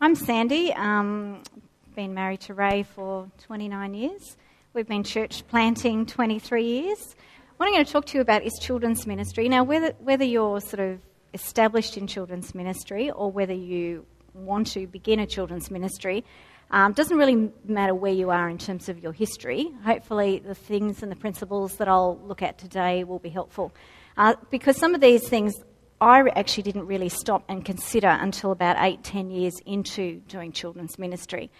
I'm Sandy. Um, been married to Ray for 29 years. We've been church planting 23 years. What I'm going to talk to you about is children's ministry. Now, whether, whether you're sort of established in children's ministry or whether you want to begin a children's ministry, um, doesn't really matter where you are in terms of your history. Hopefully, the things and the principles that I'll look at today will be helpful. Uh, because some of these things I actually didn't really stop and consider until about eight, ten years into doing children's ministry.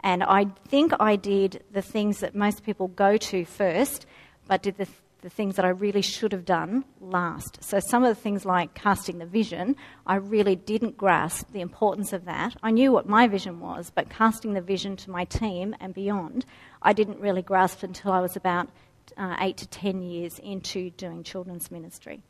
And I think I did the things that most people go to first, but did the, the things that I really should have done last. So, some of the things like casting the vision, I really didn't grasp the importance of that. I knew what my vision was, but casting the vision to my team and beyond, I didn't really grasp until I was about uh, eight to ten years into doing children's ministry.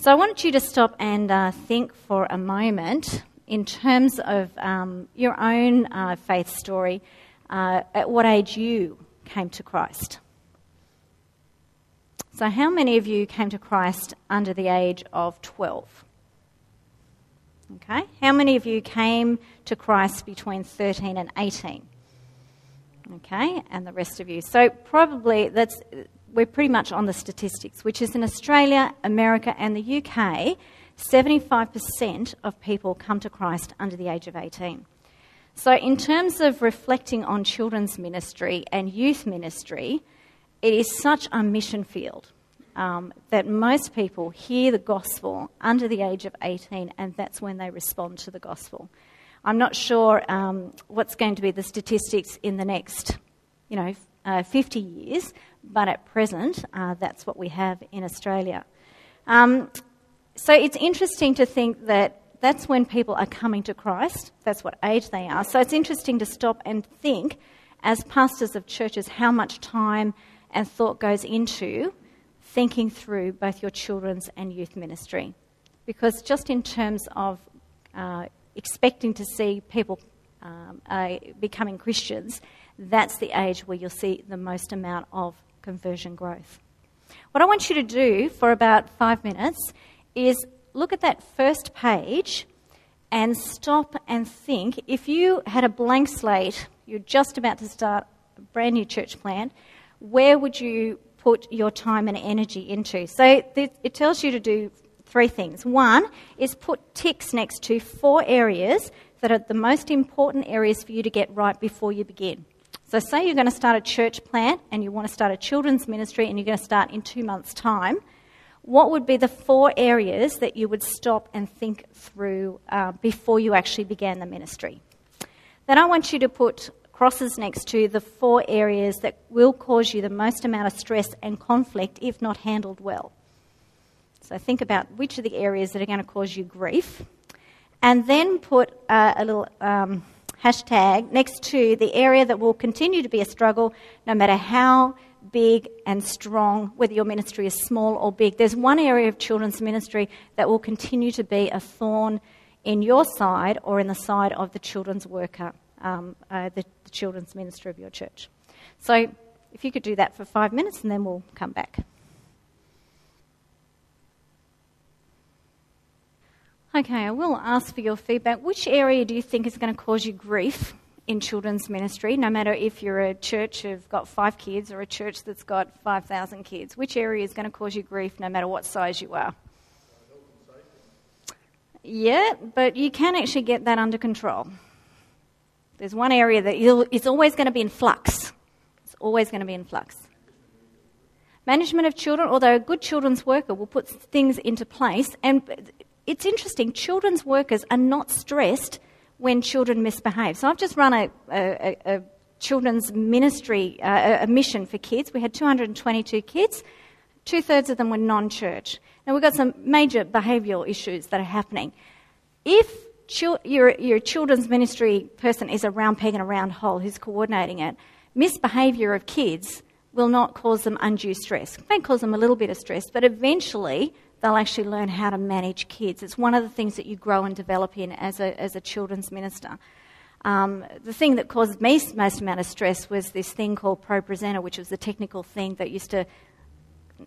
So I want you to stop and uh, think for a moment in terms of um, your own uh, faith story, uh, at what age you came to Christ. So, how many of you came to Christ under the age of 12? Okay. How many of you came to Christ between 13 and 18? Okay. And the rest of you. So, probably that's we're pretty much on the statistics, which is in Australia, America, and the UK, 75% of people come to Christ under the age of 18. So, in terms of reflecting on children's ministry and youth ministry, it is such a mission field um, that most people hear the gospel under the age of 18, and that's when they respond to the gospel. I'm not sure um, what's going to be the statistics in the next, you know, uh, 50 years, but at present, uh, that's what we have in Australia. Um, so it's interesting to think that that's when people are coming to Christ, that's what age they are. So it's interesting to stop and think, as pastors of churches, how much time and thought goes into thinking through both your children's and youth ministry. Because just in terms of uh, expecting to see people um, uh, becoming Christians, that's the age where you'll see the most amount of conversion growth. What I want you to do for about five minutes is look at that first page and stop and think. If you had a blank slate, you're just about to start a brand new church plant, where would you put your time and energy into? So it tells you to do three things. One is put ticks next to four areas that are the most important areas for you to get right before you begin. So, say you're going to start a church plant and you want to start a children's ministry and you're going to start in two months' time. What would be the four areas that you would stop and think through uh, before you actually began the ministry? Then I want you to put crosses next to the four areas that will cause you the most amount of stress and conflict if not handled well. So think about which are the areas that are going to cause you grief, and then put uh, a little. Um, hashtag next to the area that will continue to be a struggle no matter how big and strong, whether your ministry is small or big. There's one area of children's ministry that will continue to be a thorn in your side or in the side of the children's worker, um, uh, the, the children's minister of your church. So if you could do that for five minutes and then we'll come back. Okay, I will ask for your feedback. Which area do you think is going to cause you grief in children's ministry, no matter if you're a church of got five kids or a church that's got 5,000 kids? Which area is going to cause you grief no matter what size you are? Yeah, but you can actually get that under control. There's one area that is always going to be in flux. It's always going to be in flux. Management of children, although a good children's worker will put things into place, and it's interesting, children's workers are not stressed when children misbehave. So I've just run a, a, a children's ministry, uh, a mission for kids. We had 222 kids. Two thirds of them were non church. Now we've got some major behavioural issues that are happening. If your, your children's ministry person is a round peg in a round hole who's coordinating it, misbehaviour of kids will not cause them undue stress. It may cause them a little bit of stress, but eventually they'll actually learn how to manage kids. It's one of the things that you grow and develop in as a, as a children's minister. Um, the thing that caused me most amount of stress was this thing called ProPresenter, which was the technical thing that used to,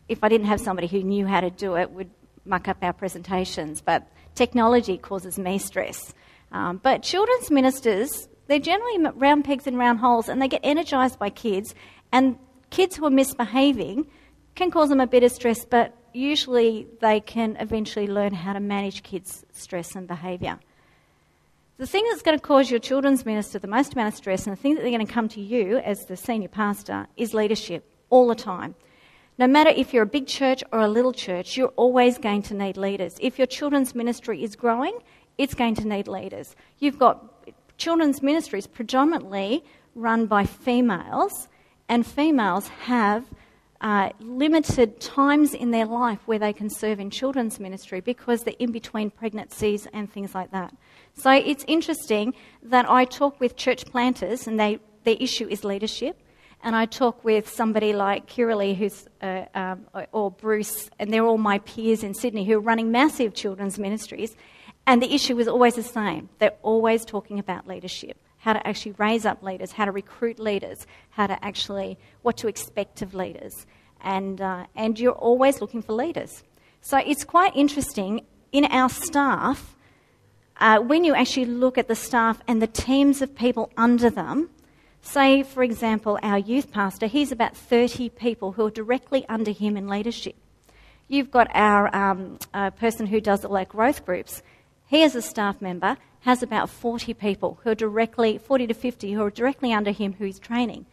if I didn't have somebody who knew how to do it, would muck up our presentations. But technology causes me stress. Um, but children's ministers, they're generally round pegs in round holes and they get energized by kids. And kids who are misbehaving can cause them a bit of stress, but usually they can eventually learn how to manage kids' stress and behaviour. The thing that's going to cause your children's minister the most amount of stress and the thing that they're going to come to you as the senior pastor is leadership all the time. No matter if you're a big church or a little church, you're always going to need leaders. If your children's ministry is growing, it's going to need leaders. You've got children's ministries predominantly run by females, and females have uh, limited times in their life where they can serve in children's ministry because they're in between pregnancies and things like that. So it's interesting that I talk with church planters, and they, their issue is leadership. And I talk with somebody like Kiralee, who's uh, um, or Bruce, and they're all my peers in Sydney who are running massive children's ministries. And the issue is always the same. They're always talking about leadership, how to actually raise up leaders, how to recruit leaders, how to actually, what to expect of leaders. And, uh, and you're always looking for leaders. So it's quite interesting in our staff, uh, when you actually look at the staff and the teams of people under them, say, for example, our youth pastor, he's about 30 people who are directly under him in leadership. You've got our um, uh, person who does all our growth groups. He, is a staff member, has about 40 people who are directly, 40 to 50, who are directly under him who he's training.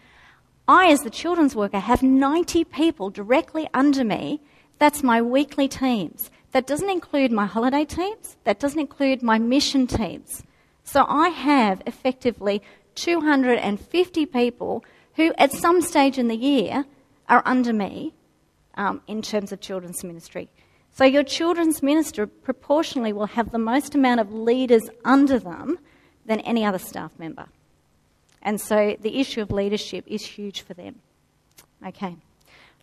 I, as the children's worker, have 90 people directly under me. That's my weekly teams. That doesn't include my holiday teams. That doesn't include my mission teams. So I have effectively 250 people who, at some stage in the year, are under me um, in terms of children's ministry. So your children's minister proportionally will have the most amount of leaders under them than any other staff member. And so the issue of leadership is huge for them. Okay.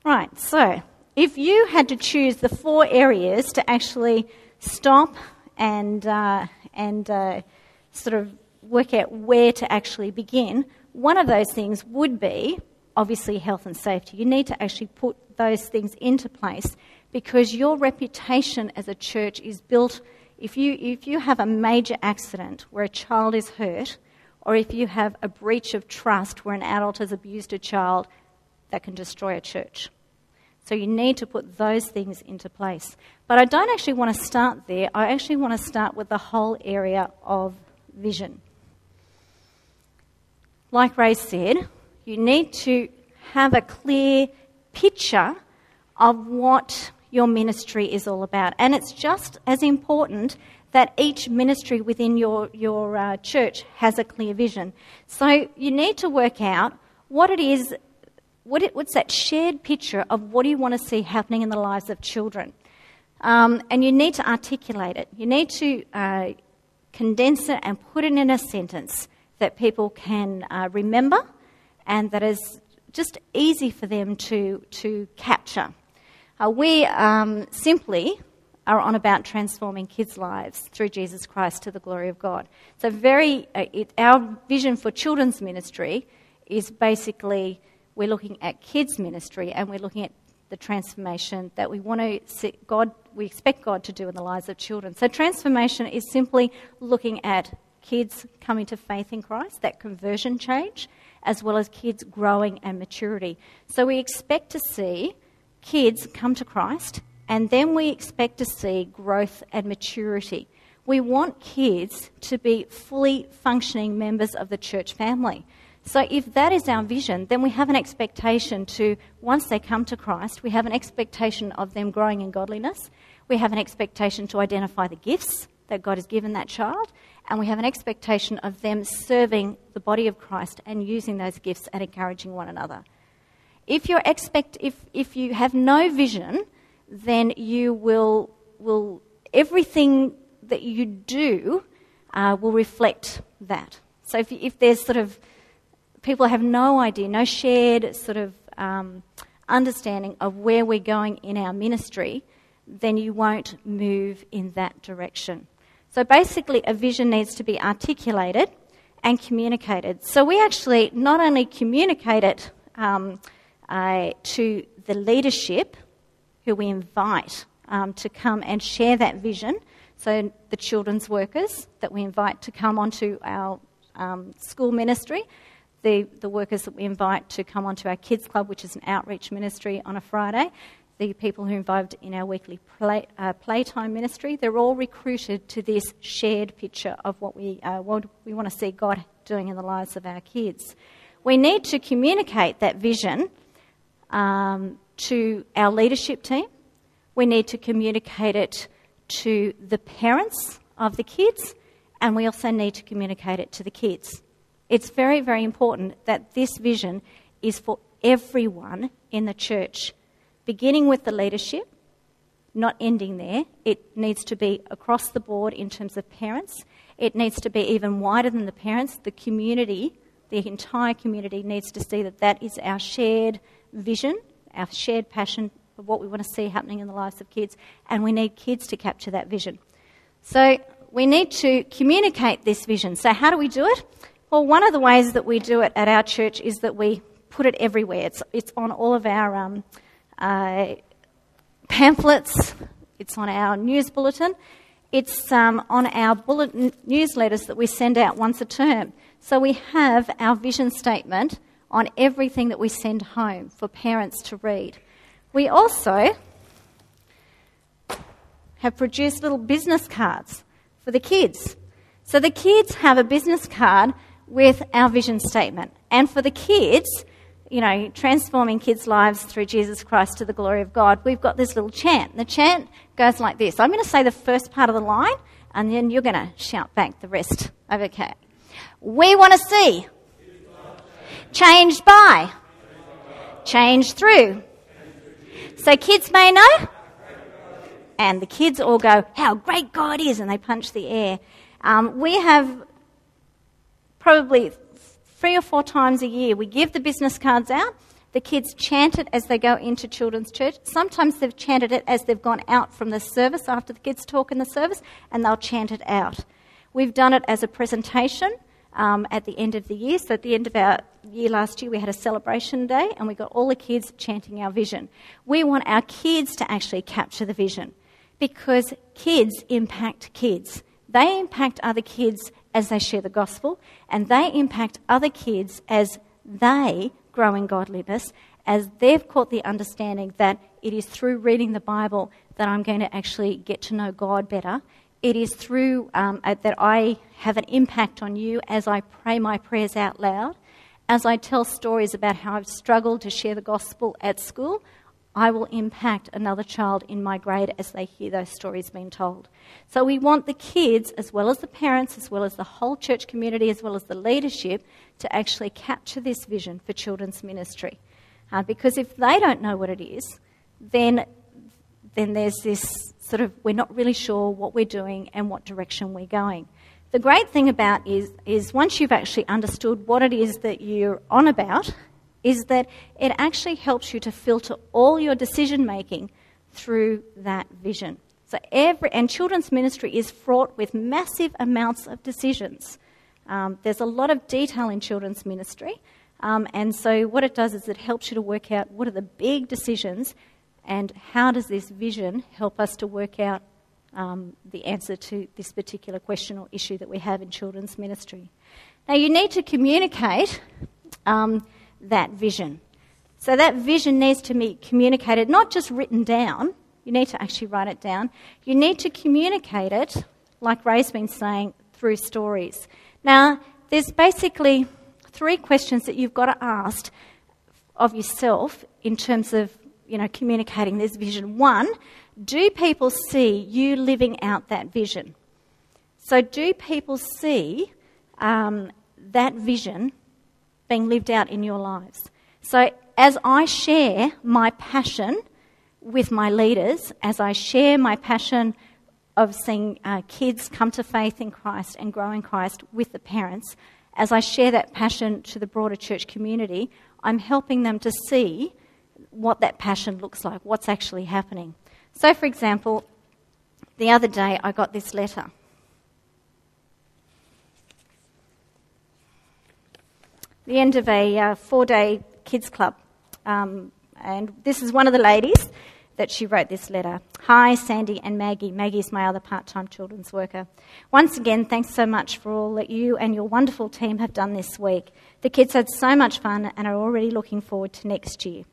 Right, so if you had to choose the four areas to actually stop and, uh, and uh, sort of work out where to actually begin, one of those things would be obviously health and safety. You need to actually put those things into place because your reputation as a church is built. If you, if you have a major accident where a child is hurt, or if you have a breach of trust where an adult has abused a child, that can destroy a church. So you need to put those things into place. But I don't actually want to start there. I actually want to start with the whole area of vision. Like Ray said, you need to have a clear picture of what your ministry is all about. And it's just as important that each ministry within your, your uh, church has a clear vision. So you need to work out what it is, what it, what's that shared picture of what do you want to see happening in the lives of children. Um, and you need to articulate it. You need to uh, condense it and put it in a sentence that people can uh, remember and that is just easy for them to, to capture. Uh, we um, simply are on about transforming kids' lives through Jesus Christ to the glory of God. So, very, uh, it, our vision for children's ministry is basically we're looking at kids' ministry and we're looking at the transformation that we want to see God, we expect God to do in the lives of children. So, transformation is simply looking at kids coming to faith in Christ, that conversion change, as well as kids growing and maturity. So, we expect to see kids come to Christ, and then we expect to see growth and maturity. We want kids to be fully functioning members of the church family. So, if that is our vision, then we have an expectation to, once they come to Christ, we have an expectation of them growing in godliness. We have an expectation to identify the gifts that God has given that child. And we have an expectation of them serving the body of Christ and using those gifts and encouraging one another. If, you expect, if, if you have no vision, then you will, will everything that you do uh, will reflect that. So if, if there's sort of people have no idea, no shared sort of um, understanding of where we're going in our ministry, then you won't move in that direction. So basically, a vision needs to be articulated and communicated. So we actually not only communicate it um, uh, to the leadership who we invite um, to come and share that vision. So, the children's workers that we invite to come onto our um, school ministry, the, the workers that we invite to come onto our kids club, which is an outreach ministry on a Friday, the people who are involved in our weekly play, uh, playtime ministry, they're all recruited to this shared picture of what we, uh, what we want to see God doing in the lives of our kids. We need to communicate that vision um, to our leadership team. We need to communicate it to the parents of the kids, and we also need to communicate it to the kids. It's very, very important that this vision is for everyone in the church beginning with the leadership, not ending there. It needs to be across the board in terms of parents. It needs to be even wider than the parents. The community, the entire community, needs to see that that is our shared vision, our shared passion of what we want to see happening in the lives of kids, and we need kids to capture that vision. So we need to communicate this vision. So, how do we do it? Well, one of the ways that we do it at our church is that we put it everywhere. It's, it's on all of our um, uh, pamphlets, it's on our news bulletin, it's um, on our bulletin newsletters that we send out once a term. So we have our vision statement on everything that we send home for parents to read. We also have produced little business cards for the kids. So the kids have a business card with our vision statement. And for the kids, you know, transforming kids' lives through Jesus Christ to the glory of God, we've got this little chant. The chant goes like this I'm going to say the first part of the line, and then you're going to shout back the rest. Okay. We want to see changed by, changed through. So kids may know, and the kids all go, How great God is, and they punch the air. Um, we have probably three or four times a year, we give the business cards out. The kids chant it as they go into children's church. Sometimes they've chanted it as they've gone out from the service after the kids talk in the service, and they'll chant it out. We've done it as a presentation um, at the end of the year. So at the end of our year last year, we had a celebration day, and we got all the kids chanting our vision. We want our kids to actually capture the vision because kids impact kids. They impact other kids as they share the gospel, and they impact other kids as they grow in godliness, as they've caught the understanding that it is through reading the Bible that I'm going to actually get to know God better. It is through um, that I have an impact on you as I pray my prayers out loud, as I tell stories about how I've struggled to share the gospel at school. I will impact another child in my grade as they hear those stories being told. So we want the kids, as well as the parents, as well as the whole church community, as well as the leadership, to actually capture this vision for children's ministry. Uh, because if they don't know what it is, then, then there's this sort of, we're not really sure what we're doing and what direction we're going. The great thing about is, is once you've actually understood what it is that you're on about, is that it actually helps you to filter all your decision making through that vision. So every and children's ministry is fraught with massive amounts of decisions. Um, there's a lot of detail in children's ministry, um, and so what it does is it helps you to work out what are the big decisions, and how does this vision help us to work out um, the answer to this particular question or issue that we have in children's ministry. Now you need to communicate um, that vision. So that vision needs to be communicated, not just written down. You need to actually write it down. You need to communicate it, like Ray's been saying, through stories. Now, there's basically three questions that you've got to ask of yourself in terms of you know communicating this vision. One, do people see you living out that vision? So, do people see um, that vision being lived out in your lives. So, as I share my passion with my leaders, as I share my passion of seeing uh, kids come to faith in Christ and grow in Christ with the parents, as I share that passion to the broader church community, I'm helping them to see what that passion looks like, what's actually happening. So, for example, the other day I got this letter. the end of a uh, four day kids club. Um, and this is one of the ladies that she wrote this letter. Hi, Sandy and Maggie. Maggie is my other part time children's worker. Once again, thanks so much for all that you and your wonderful team have done this week. The kids had so much fun and are already looking forward to next year.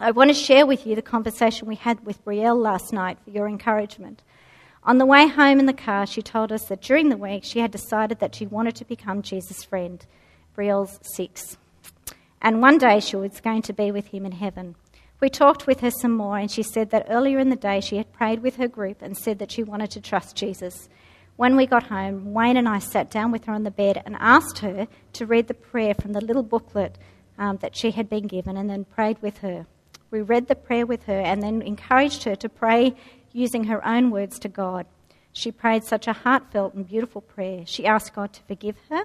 I want to share with you the conversation we had with Brielle last night for your encouragement. On the way home in the car, she told us that during the week she had decided that she wanted to become Jesus' friend. Brielle's six. And one day she was going to be with him in heaven. We talked with her some more, and she said that earlier in the day she had prayed with her group and said that she wanted to trust Jesus. When we got home, Wayne and I sat down with her on the bed and asked her to read the prayer from the little booklet um, that she had been given and then prayed with her. We read the prayer with her and then encouraged her to pray using her own words to God. She prayed such a heartfelt and beautiful prayer. She asked God to forgive her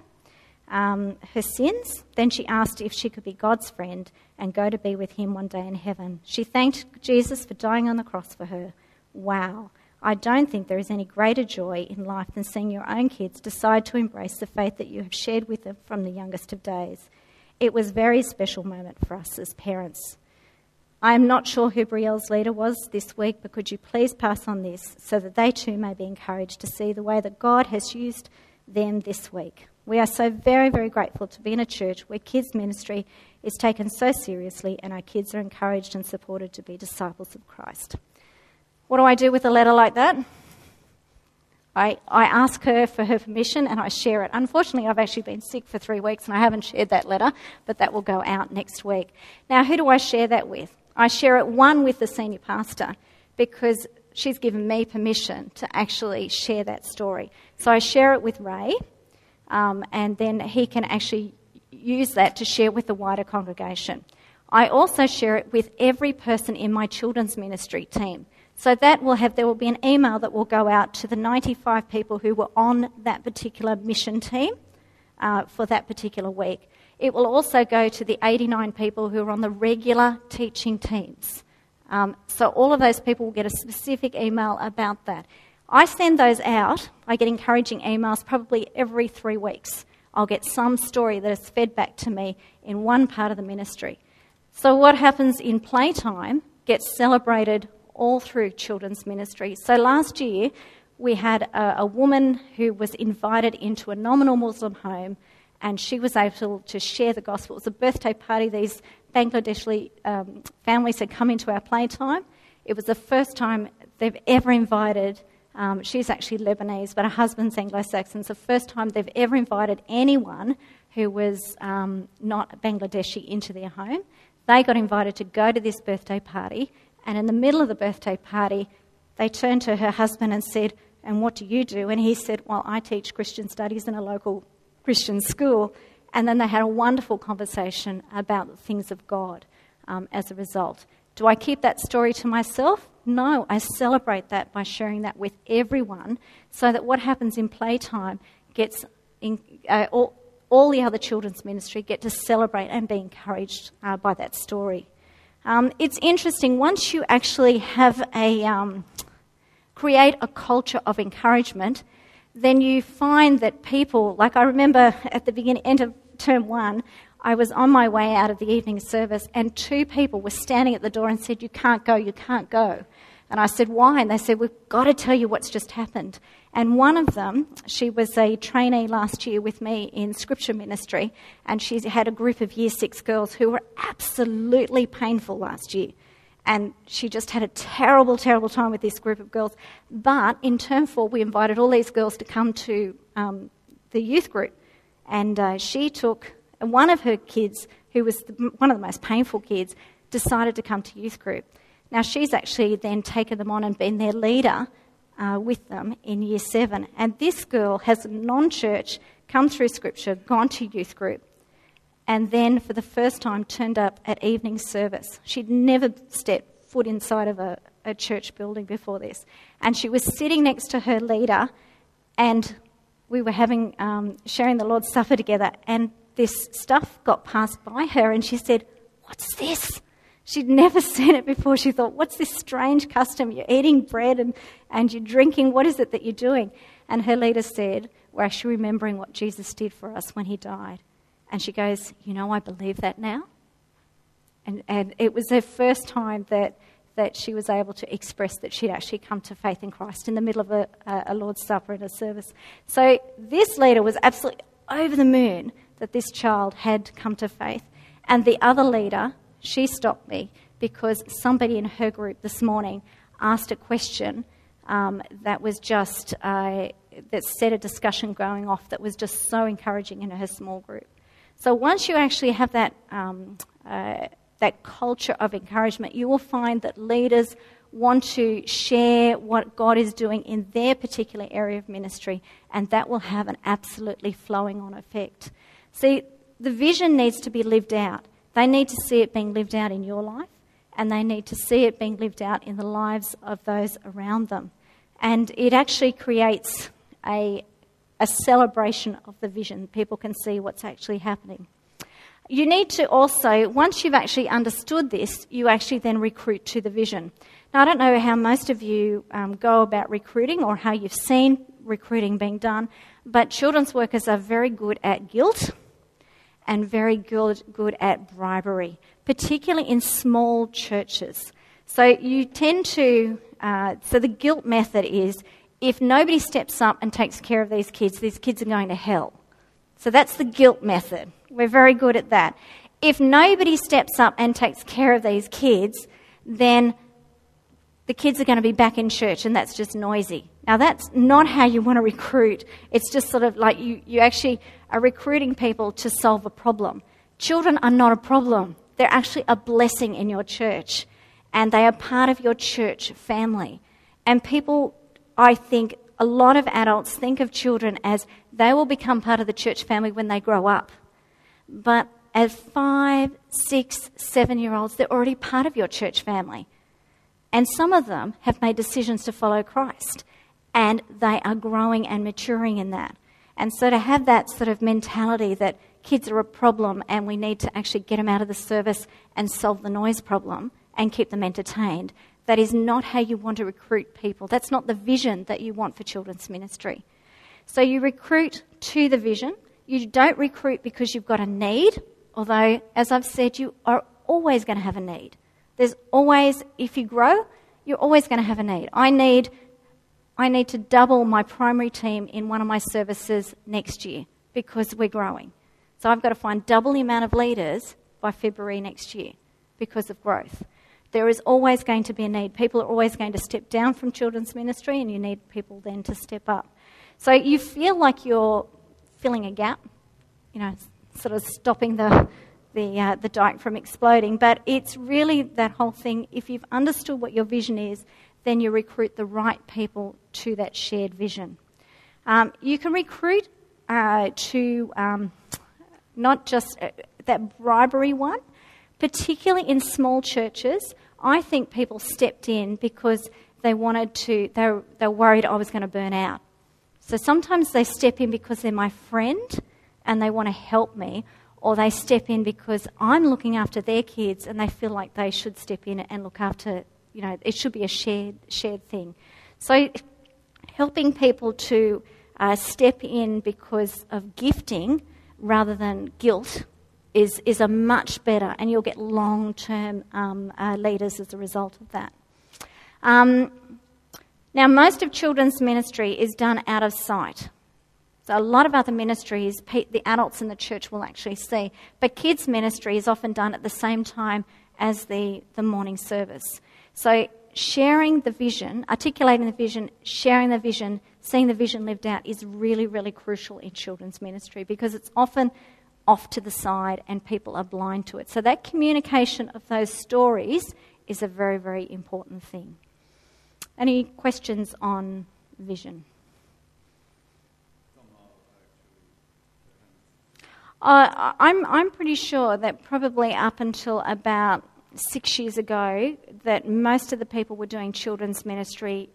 um, her sins. Then she asked if she could be God's friend and go to be with him one day in heaven. She thanked Jesus for dying on the cross for her. Wow. I don't think there is any greater joy in life than seeing your own kids decide to embrace the faith that you have shared with them from the youngest of days. It was a very special moment for us as parents. I am not sure who Brielle's leader was this week, but could you please pass on this so that they too may be encouraged to see the way that God has used them this week? We are so very, very grateful to be in a church where kids' ministry is taken so seriously and our kids are encouraged and supported to be disciples of Christ. What do I do with a letter like that? I, I ask her for her permission and I share it. Unfortunately, I've actually been sick for three weeks and I haven't shared that letter, but that will go out next week. Now, who do I share that with? I share it one with the senior pastor because she's given me permission to actually share that story. So I share it with Ray um, and then he can actually use that to share with the wider congregation. I also share it with every person in my children's ministry team. So that will have there will be an email that will go out to the 95 people who were on that particular mission team uh, for that particular week. It will also go to the 89 people who are on the regular teaching teams. Um, so all of those people will get a specific email about that. I send those out. I get encouraging emails probably every three weeks. I'll get some story that is fed back to me in one part of the ministry. So, what happens in playtime gets celebrated all through children's ministry. So, last year we had a, a woman who was invited into a nominal Muslim home and she was able to share the gospel. It was a birthday party. These Bangladeshi um, families had come into our playtime. It was the first time they've ever invited um, she's actually Lebanese, but her husband's Anglo Saxon. It's the first time they've ever invited anyone who was um, not Bangladeshi into their home. They got invited to go to this birthday party, and in the middle of the birthday party, they turned to her husband and said, And what do you do? And he said, Well, I teach Christian studies in a local Christian school. And then they had a wonderful conversation about the things of God um, as a result. Do I keep that story to myself? No, I celebrate that by sharing that with everyone so that what happens in playtime gets in, uh, all, all, the other children's ministry get to celebrate and be encouraged uh, by that story. Um, it's interesting, once you actually have a, um, create a culture of encouragement, then you find that people, like I remember at the beginning, end of term one, I was on my way out of the evening service, and two people were standing at the door and said, You can't go, you can't go. And I said, Why? And they said, We've got to tell you what's just happened. And one of them, she was a trainee last year with me in scripture ministry, and she had a group of year six girls who were absolutely painful last year. And she just had a terrible, terrible time with this group of girls. But in term four, we invited all these girls to come to um, the youth group. And uh, she took one of her kids, who was the, one of the most painful kids, decided to come to youth group. Now, she's actually then taken them on and been their leader uh, with them in year seven. And this girl has non church come through scripture, gone to youth group, and then for the first time turned up at evening service. She'd never stepped foot inside of a, a church building before this. And she was sitting next to her leader, and we were having um, sharing the Lord's Supper together, and this stuff got passed by her, and she said, What's this? She'd never seen it before. She thought, What's this strange custom? You're eating bread and, and you're drinking. What is it that you're doing? And her leader said, We're actually remembering what Jesus did for us when he died. And she goes, You know, I believe that now. And, and it was her first time that that she was able to express that she'd actually come to faith in Christ in the middle of a, a Lord's Supper and a service. So this leader was absolutely over the moon that this child had come to faith. And the other leader, she stopped me because somebody in her group this morning asked a question um, that was just, uh, that set a discussion going off that was just so encouraging in her small group. So once you actually have that, um, uh, that culture of encouragement, you will find that leaders want to share what God is doing in their particular area of ministry, and that will have an absolutely flowing on effect. See, the vision needs to be lived out. They need to see it being lived out in your life, and they need to see it being lived out in the lives of those around them. And it actually creates a, a celebration of the vision. People can see what's actually happening. You need to also, once you've actually understood this, you actually then recruit to the vision. Now, I don't know how most of you um, go about recruiting or how you've seen recruiting being done, but children's workers are very good at guilt and very good, good at bribery, particularly in small churches. So you tend to, uh, so the guilt method is if nobody steps up and takes care of these kids, these kids are going to hell. So that's the guilt method. We're very good at that. If nobody steps up and takes care of these kids, then the kids are going to be back in church, and that's just noisy. Now, that's not how you want to recruit. It's just sort of like you, you actually are recruiting people to solve a problem. Children are not a problem, they're actually a blessing in your church, and they are part of your church family. And people, I think, a lot of adults think of children as they will become part of the church family when they grow up. But as five, six, seven year olds, they're already part of your church family. And some of them have made decisions to follow Christ, and they are growing and maturing in that. And so to have that sort of mentality that kids are a problem and we need to actually get them out of the service and solve the noise problem and keep them entertained, that is not how you want to recruit people. That's not the vision that you want for children's ministry. So you recruit to the vision. You don't recruit because you've got a need, although, as I've said, you are always going to have a need. There's always, if you grow, you're always going to have a need. I need, I need to double my primary team in one of my services next year because we're growing. So I've got to find double the amount of leaders by February next year because of growth. There is always going to be a need. People are always going to step down from children's ministry, and you need people then to step up. So you feel like you're filling a gap, you know, sort of stopping the, the, uh, the dike from exploding. But it's really that whole thing. If you've understood what your vision is, then you recruit the right people to that shared vision. Um, you can recruit uh, to um, not just uh, that bribery one, particularly in small churches. I think people stepped in because they wanted to, they were, they were worried I was going to burn out. So sometimes they step in because they're my friend and they want to help me, or they step in because I'm looking after their kids and they feel like they should step in and look after, you know, it should be a shared, shared thing. So helping people to uh, step in because of gifting rather than guilt is, is a much better, and you'll get long term um, uh, leaders as a result of that. Um, now, most of children's ministry is done out of sight. So, a lot of other ministries, the adults in the church will actually see. But kids' ministry is often done at the same time as the, the morning service. So, sharing the vision, articulating the vision, sharing the vision, seeing the vision lived out is really, really crucial in children's ministry because it's often off to the side and people are blind to it. So, that communication of those stories is a very, very important thing. Any questions on vision? Uh, I'm, I'm pretty sure that probably up until about six years ago, that most of the people were doing children's ministry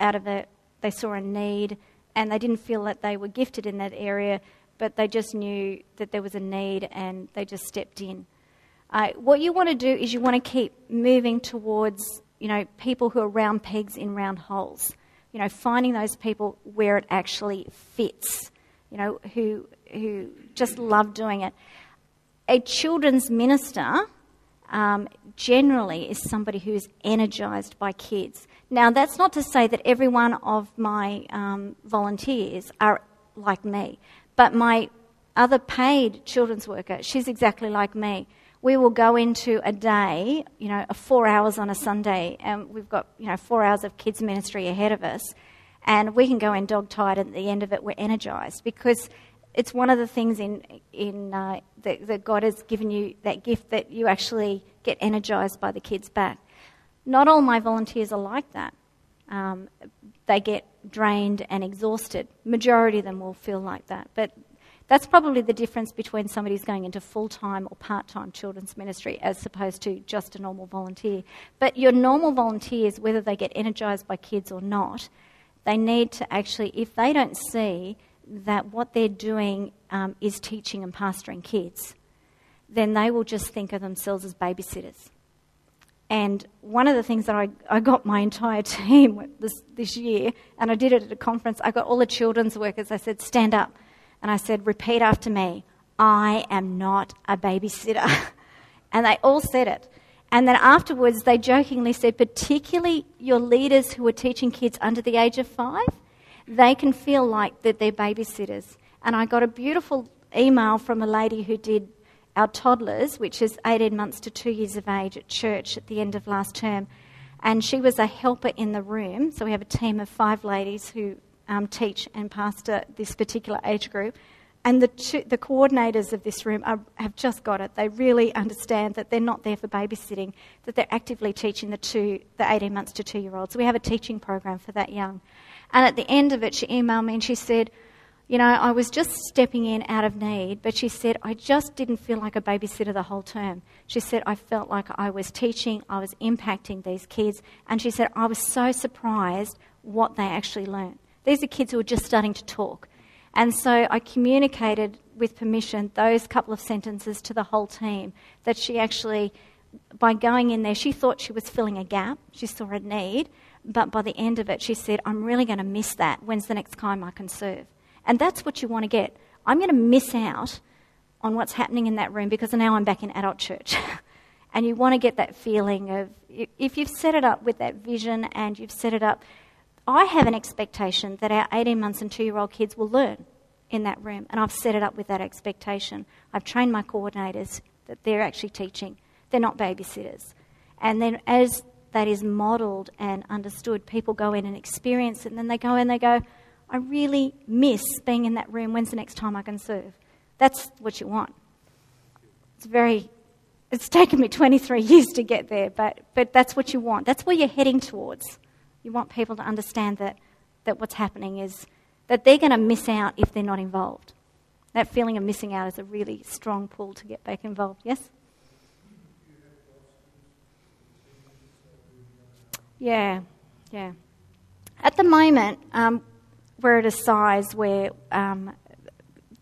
out of it. They saw a need and they didn't feel that they were gifted in that area, but they just knew that there was a need and they just stepped in. Uh, what you want to do is you want to keep moving towards, you know, people who are round pegs in round holes. You know, finding those people where it actually fits. You know, who who just love doing it. A children's minister, um, generally is somebody who's energized by kids. Now, that's not to say that every one of my um, volunteers are like me, but my other paid children's worker, she's exactly like me. We will go into a day, you know, four hours on a Sunday, and we've got, you know, four hours of kids' ministry ahead of us, and we can go in dog tired, and at the end of it, we're energized because it's one of the things in, in uh, that, that God has given you that gift that you actually get energized by the kids back. Not all my volunteers are like that. Um, they get drained and exhausted. Majority of them will feel like that, but that's probably the difference between somebody who's going into full time or part time children's ministry as opposed to just a normal volunteer. But your normal volunteers, whether they get energized by kids or not, they need to actually, if they don't see that what they're doing um, is teaching and pastoring kids, then they will just think of themselves as babysitters. And one of the things that I, I got my entire team this, this year, and I did it at a conference, I got all the children's workers, I said, stand up. And I said, repeat after me I am not a babysitter. and they all said it. And then afterwards, they jokingly said, particularly your leaders who are teaching kids under the age of five, they can feel like that they're babysitters. And I got a beautiful email from a lady who did our toddlers, which is 18 months to two years of age, at church at the end of last term. And she was a helper in the room. So we have a team of five ladies who um, teach and pastor this particular age group. And the, two, the coordinators of this room are, have just got it. They really understand that they're not there for babysitting, that they're actively teaching the two, the 18 months to two year olds. We have a teaching program for that young. And at the end of it, she emailed me and she said, You know, I was just stepping in out of need, but she said, I just didn't feel like a babysitter the whole term. She said, I felt like I was teaching, I was impacting these kids. And she said, I was so surprised what they actually learned. These are kids who are just starting to talk. And so I communicated with permission those couple of sentences to the whole team that she actually, by going in there, she thought she was filling a gap, she saw a need, but by the end of it, she said, I'm really going to miss that. When's the next time I can serve? And that's what you want to get. I'm going to miss out on what's happening in that room because now I'm back in adult church. and you want to get that feeling of, if you've set it up with that vision and you've set it up I have an expectation that our 18 months and two year old kids will learn in that room, and I've set it up with that expectation. I've trained my coordinators that they're actually teaching, they're not babysitters. And then as that is modelled and understood, people go in and experience it, and then they go in and they go, I really miss being in that room. When's the next time I can serve? That's what you want. It's very, it's taken me 23 years to get there, but, but that's what you want. That's where you're heading towards. You want people to understand that, that what's happening is that they're going to miss out if they're not involved. That feeling of missing out is a really strong pull to get back involved. Yes? Yeah, yeah. At the moment, um, we're at a size where um,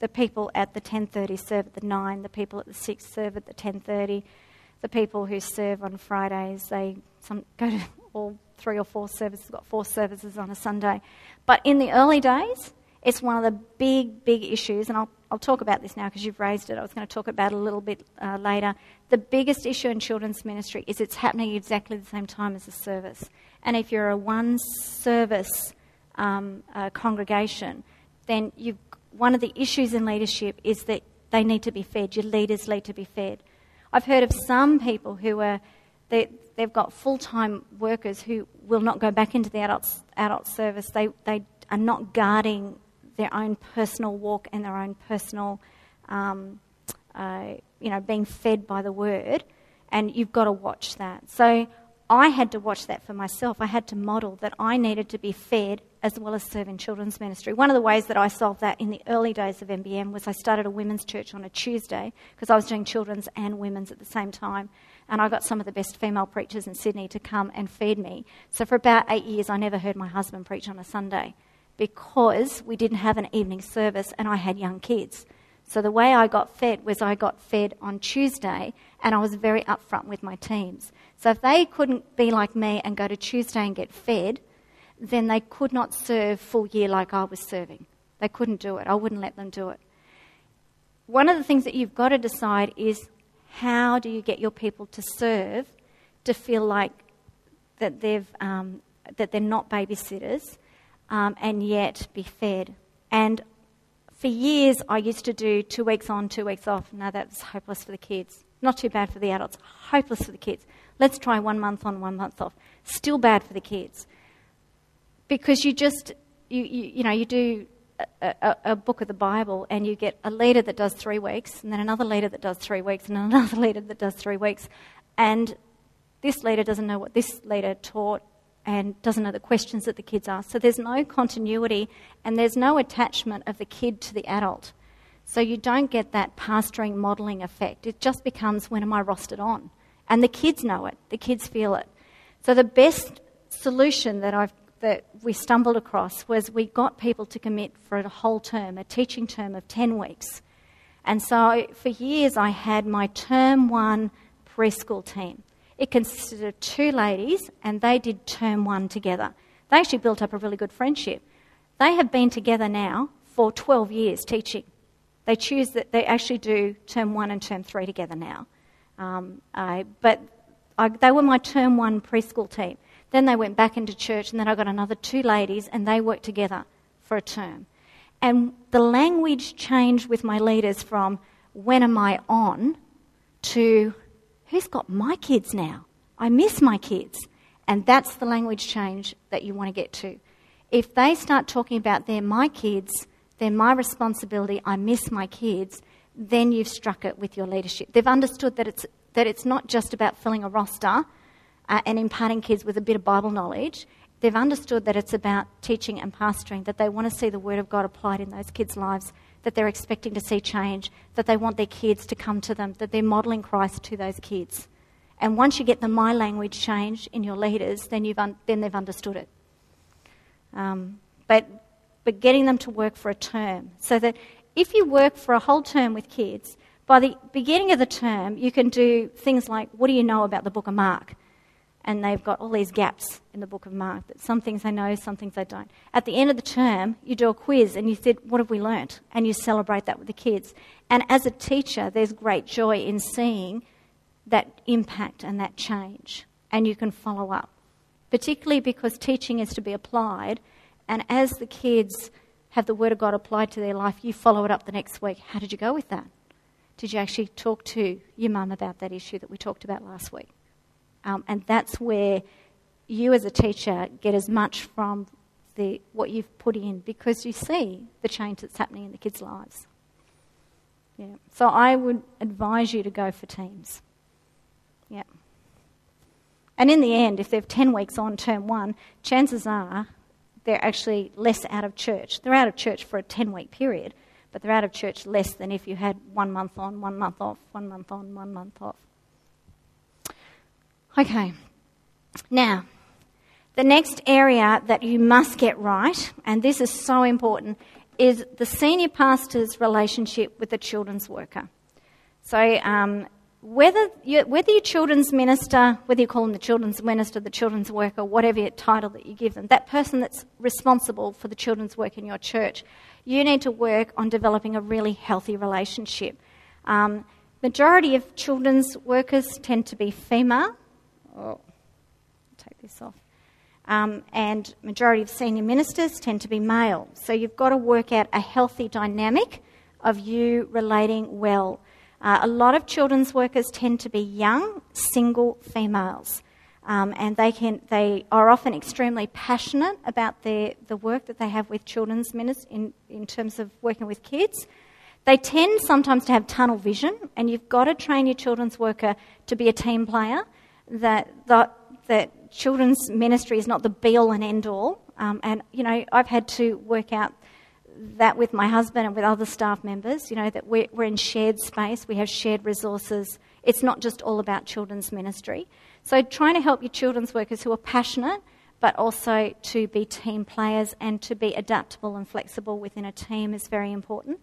the people at the 10:30 serve at the 9, the people at the 6 serve at the 10:30, the people who serve on Fridays they some, go to all three or four services, got four services on a Sunday. But in the early days, it's one of the big, big issues, and I'll, I'll talk about this now because you've raised it. I was going to talk about it a little bit uh, later. The biggest issue in children's ministry is it's happening exactly the same time as the service. And if you're a one service um, congregation, then one of the issues in leadership is that they need to be fed. Your leaders need to be fed. I've heard of some people who are they, they've got full time workers who will not go back into the adult, adult service. They, they are not guarding their own personal walk and their own personal, um, uh, you know, being fed by the word. And you've got to watch that. So I had to watch that for myself. I had to model that I needed to be fed as well as serve in children's ministry. One of the ways that I solved that in the early days of MBM was I started a women's church on a Tuesday because I was doing children's and women's at the same time. And I got some of the best female preachers in Sydney to come and feed me. So for about eight years, I never heard my husband preach on a Sunday because we didn't have an evening service and I had young kids. So the way I got fed was I got fed on Tuesday and I was very upfront with my teams. So if they couldn't be like me and go to Tuesday and get fed, then they could not serve full year like I was serving. They couldn't do it. I wouldn't let them do it. One of the things that you've got to decide is how do you get your people to serve to feel like that, they've, um, that they're not babysitters um, and yet be fed? And for years, I used to do two weeks on, two weeks off. No, that's hopeless for the kids. Not too bad for the adults, hopeless for the kids. Let's try one month on, one month off. Still bad for the kids. Because you just, you, you, you know, you do a, a, a, book of the Bible and you get a leader that does three weeks, and then another leader that does three weeks, and another leader that does three weeks. And this leader doesn't know what this leader taught and doesn't know the questions that the kids ask. So there's no continuity and there's no attachment of the kid to the adult. So you don't get that pastoring modelling effect. It just becomes when am I rostered on? And the kids know it, the kids feel it. So the best solution that I've that we stumbled across was we got people to commit for a whole term, a teaching term of 10 weeks. And so for years I had my term one preschool team. It consisted of two ladies, and they did term one together. They actually built up a really good friendship. They have been together now for 12 years teaching. They choose that they actually do term one and term three together now. Um, uh, but I, they were my term one preschool team. Then they went back into church, and then I got another two ladies, and they worked together for a term. And the language changed with my leaders from when am I on to who's got my kids now? I miss my kids. And that's the language change that you want to get to. If they start talking about they're my kids, they're my responsibility, I miss my kids, then you've struck it with your leadership. They've understood that it's, that it's not just about filling a roster uh, and imparting kids with a bit of Bible knowledge. They've understood that it's about teaching and pastoring, that they want to see the Word of God applied in those kids' lives that they're expecting to see change, that they want their kids to come to them, that they're modelling Christ to those kids. And once you get the my language changed in your leaders, then, you've un- then they've understood it. Um, but, but getting them to work for a term, so that if you work for a whole term with kids, by the beginning of the term, you can do things like, What do you know about the book of Mark? And they've got all these gaps in the book of Mark. That some things they know, some things they don't. At the end of the term, you do a quiz and you said, What have we learnt? And you celebrate that with the kids. And as a teacher, there's great joy in seeing that impact and that change. And you can follow up, particularly because teaching is to be applied. And as the kids have the Word of God applied to their life, you follow it up the next week. How did you go with that? Did you actually talk to your mum about that issue that we talked about last week? Um, and that's where you as a teacher get as much from the, what you've put in because you see the change that's happening in the kids' lives. Yeah. So I would advise you to go for teams. Yeah. And in the end, if they've 10 weeks on term one, chances are they're actually less out of church. They're out of church for a 10 week period, but they're out of church less than if you had one month on, one month off, one month on, one month off. Okay. Now, the next area that you must get right, and this is so important, is the senior pastor's relationship with the children's worker. So, um, whether, you, whether your children's minister, whether you call them the children's minister, the children's worker, whatever title that you give them, that person that's responsible for the children's work in your church, you need to work on developing a really healthy relationship. Um, majority of children's workers tend to be female, oh, take this off. Um, and majority of senior ministers tend to be male. So you've got to work out a healthy dynamic of you relating well. Uh, a lot of children's workers tend to be young, single females. Um, and they, can, they are often extremely passionate about their, the work that they have with children's ministers in, in terms of working with kids. They tend sometimes to have tunnel vision, and you've got to train your children's worker to be a team player that, that, that children's ministry is not the be all and end all. Um, and, you know, I've had to work out that with my husband and with other staff members, you know, that we're, we're in shared space, we have shared resources. It's not just all about children's ministry. So, trying to help your children's workers who are passionate, but also to be team players and to be adaptable and flexible within a team is very important.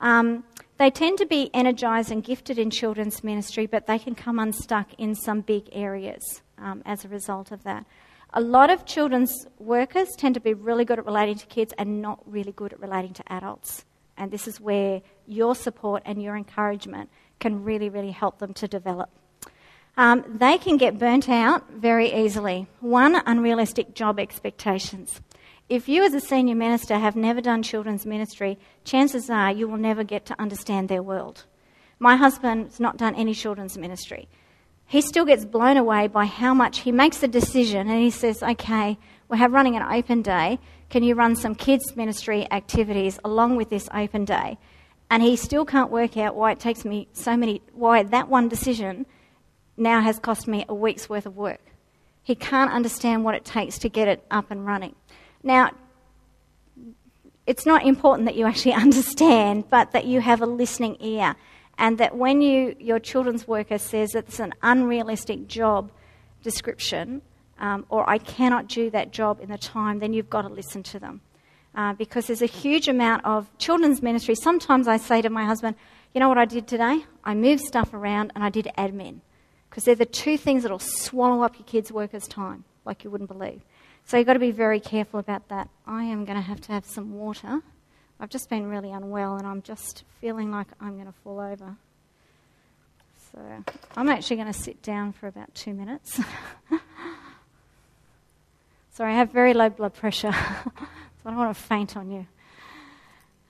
Um, they tend to be energised and gifted in children's ministry, but they can come unstuck in some big areas um, as a result of that. A lot of children's workers tend to be really good at relating to kids and not really good at relating to adults. And this is where your support and your encouragement can really, really help them to develop. Um, they can get burnt out very easily. One, unrealistic job expectations. If you, as a senior minister, have never done children's ministry, chances are you will never get to understand their world. My husband's not done any children's ministry. He still gets blown away by how much he makes a decision and he says, okay, we're running an open day. Can you run some kids' ministry activities along with this open day? And he still can't work out why it takes me so many, why that one decision now has cost me a week's worth of work. He can't understand what it takes to get it up and running. Now, it's not important that you actually understand, but that you have a listening ear. And that when you, your children's worker says it's an unrealistic job description, um, or I cannot do that job in the time, then you've got to listen to them. Uh, because there's a huge amount of children's ministry. Sometimes I say to my husband, you know what I did today? I moved stuff around and I did admin. Because they're the two things that'll swallow up your kids' workers' time, like you wouldn't believe. So you've got to be very careful about that. I am going to have to have some water. I've just been really unwell and I'm just feeling like I'm going to fall over. So I'm actually going to sit down for about two minutes. Sorry, I have very low blood pressure, so I don't want to faint on you.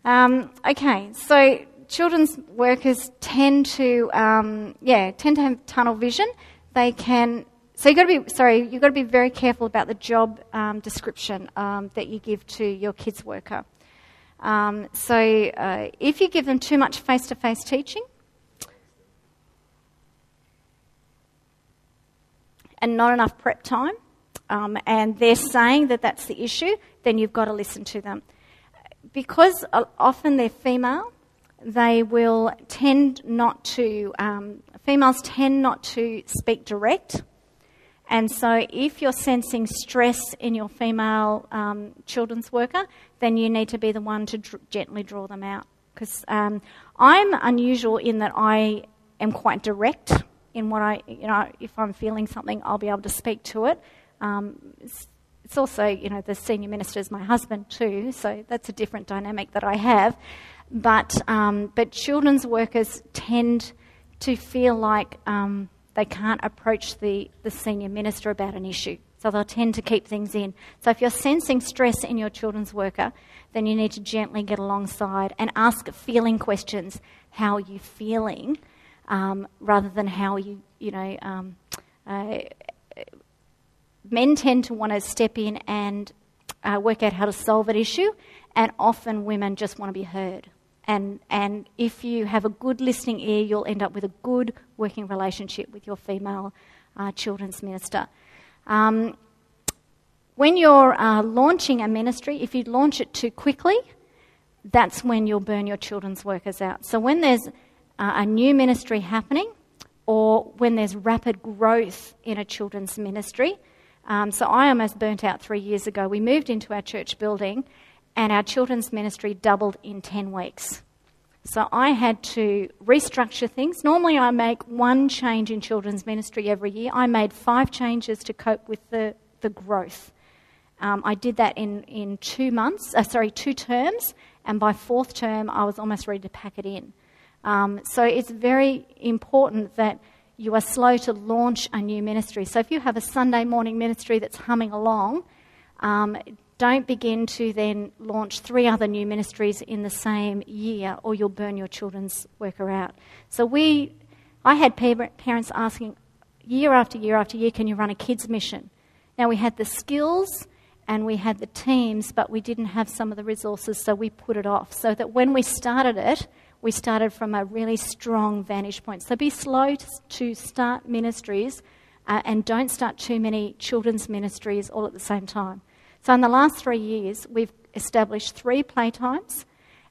Um, okay, so children's workers tend to, um, yeah, tend to have tunnel vision. They can so you've got to be sorry. You've got to be very careful about the job um, description um, that you give to your kids worker. Um, so uh, if you give them too much face-to-face teaching and not enough prep time, um, and they're saying that that's the issue, then you've got to listen to them because uh, often they're female. They will tend not to. Um, females tend not to speak direct and so, if you're sensing stress in your female um, children's worker, then you need to be the one to dr- gently draw them out. Because um, I'm unusual in that I am quite direct in what I, you know, if I'm feeling something, I'll be able to speak to it. Um, it's, it's, also, you know, the senior minister is my husband too, so that's a different dynamic that I have. But, um, but children's workers tend to feel like um, they can't approach the, the senior minister about an issue. So they'll tend to keep things in. So if you're sensing stress in your children's worker, then you need to gently get alongside and ask feeling questions. How are you feeling? Um, rather than how you, you know, um, uh, men tend to want to step in and uh, work out how to solve an issue, and often women just want to be heard. And, and if you have a good listening ear, you'll end up with a good working relationship with your female uh, children's minister. Um, when you're uh, launching a ministry, if you launch it too quickly, that's when you'll burn your children's workers out. So when there's uh, a new ministry happening, or when there's rapid growth in a children's ministry, um, so I almost burnt out three years ago. We moved into our church building and our children's ministry doubled in 10 weeks. So I had to restructure things. Normally, I make one change in children's ministry every year. I made five changes to cope with the, the growth. Um, I did that in, in two months, uh, sorry, two terms, and by fourth term, I was almost ready to pack it in. Um, so it's very important that you are slow to launch a new ministry. So if you have a Sunday morning ministry that's humming along, um, don't begin to then launch three other new ministries in the same year, or you'll burn your children's worker out. So we, I had parents asking year after year after year, can you run a kids mission? Now we had the skills and we had the teams, but we didn't have some of the resources, so we put it off. So that when we started it, we started from a really strong vantage point. So be slow to start ministries uh, and don't start too many children's ministries all at the same time. So, in the last three years, we've established three playtimes.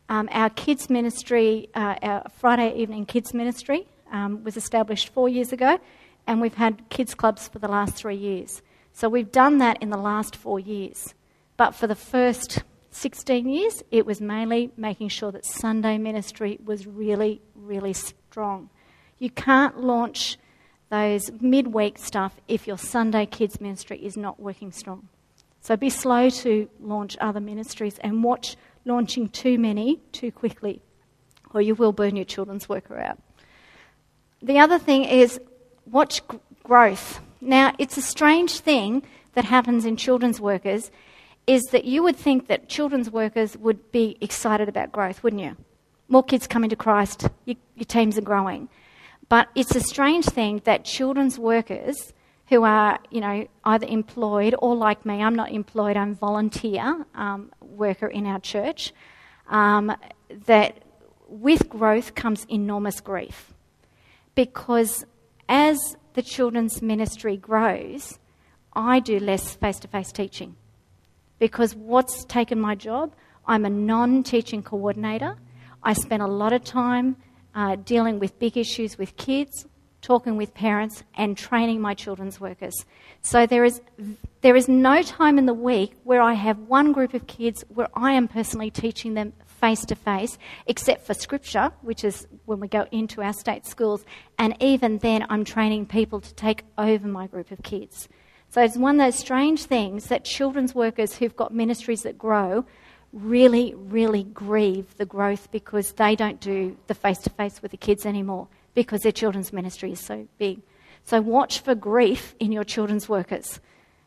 Um, our kids' ministry, uh, our Friday evening kids' ministry, um, was established four years ago, and we've had kids' clubs for the last three years. So, we've done that in the last four years. But for the first 16 years, it was mainly making sure that Sunday ministry was really, really strong. You can't launch those midweek stuff if your Sunday kids ministry is not working strong. So be slow to launch other ministries and watch launching too many too quickly, or you will burn your children's worker out. the other thing is watch g- growth. Now, it's a strange thing that happens in children's workers is that you would think that children's workers would be excited about growth, wouldn't you? More kids coming to Christ, your, your teams are growing. But it's a strange thing that children's workers who are, you know, either employed or like me, I'm not employed, I'm volunteer um, worker in our church, um, that with growth comes enormous grief. Because as the children's ministry grows, I do less face to face teaching. Because what's taken my job? I'm a non teaching coordinator. I spend a lot of time uh, dealing with big issues with kids, talking with parents, and training my children's workers. So there is, there is no time in the week where I have one group of kids where I am personally teaching them face to face, except for scripture, which is when we go into our state schools. And even then, I'm training people to take over my group of kids. So it's one of those strange things that children's workers who've got ministries that grow really, really grieve the growth because they don't do the face to face with the kids anymore because their children's ministry is so big. So watch for grief in your children's workers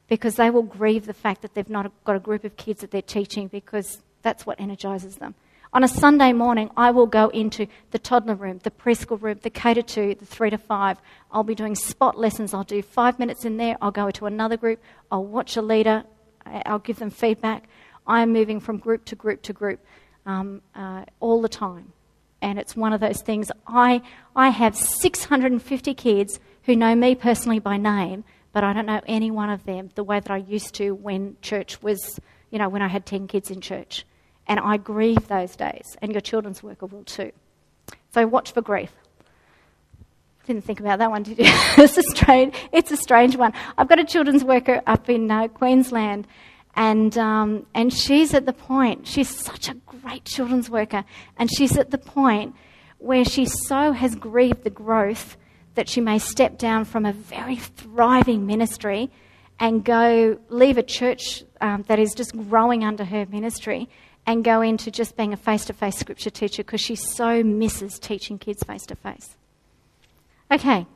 because they will grieve the fact that they've not got a group of kids that they're teaching because that's what energizes them. On a Sunday morning, I will go into the toddler room, the preschool room, the K to 2, the 3 to 5. I'll be doing spot lessons. I'll do five minutes in there. I'll go to another group. I'll watch a leader. I'll give them feedback. I'm moving from group to group to group um, uh, all the time. And it's one of those things. I, I have 650 kids who know me personally by name, but I don't know any one of them the way that I used to when church was, you know, when I had 10 kids in church. And I grieve those days, and your children's worker will too. So watch for grief. Didn't think about that one, did you? it's, a strange, it's a strange one. I've got a children's worker up in uh, Queensland and, um, and she's at the point, she's such a great children's worker, and she's at the point where she so has grieved the growth that she may step down from a very thriving ministry and go leave a church um, that is just growing under her ministry and go into just being a face to face scripture teacher because she so misses teaching kids face to face. Okay.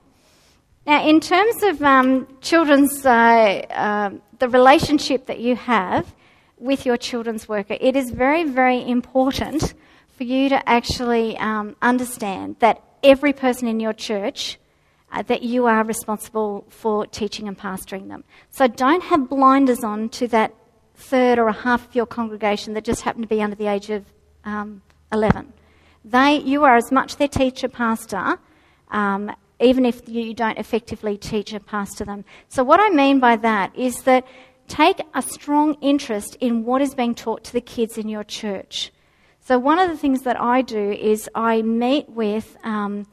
Now, in terms of um, children's uh, uh, the relationship that you have with your children's worker, it is very, very important for you to actually um, understand that every person in your church uh, that you are responsible for teaching and pastoring them. So don't have blinders on to that third or a half of your congregation that just happen to be under the age of um, 11. They, you are as much their teacher, pastor, um, even if you don't effectively teach and pastor them. So, what I mean by that is that take a strong interest in what is being taught to the kids in your church. So, one of the things that I do is I meet with um,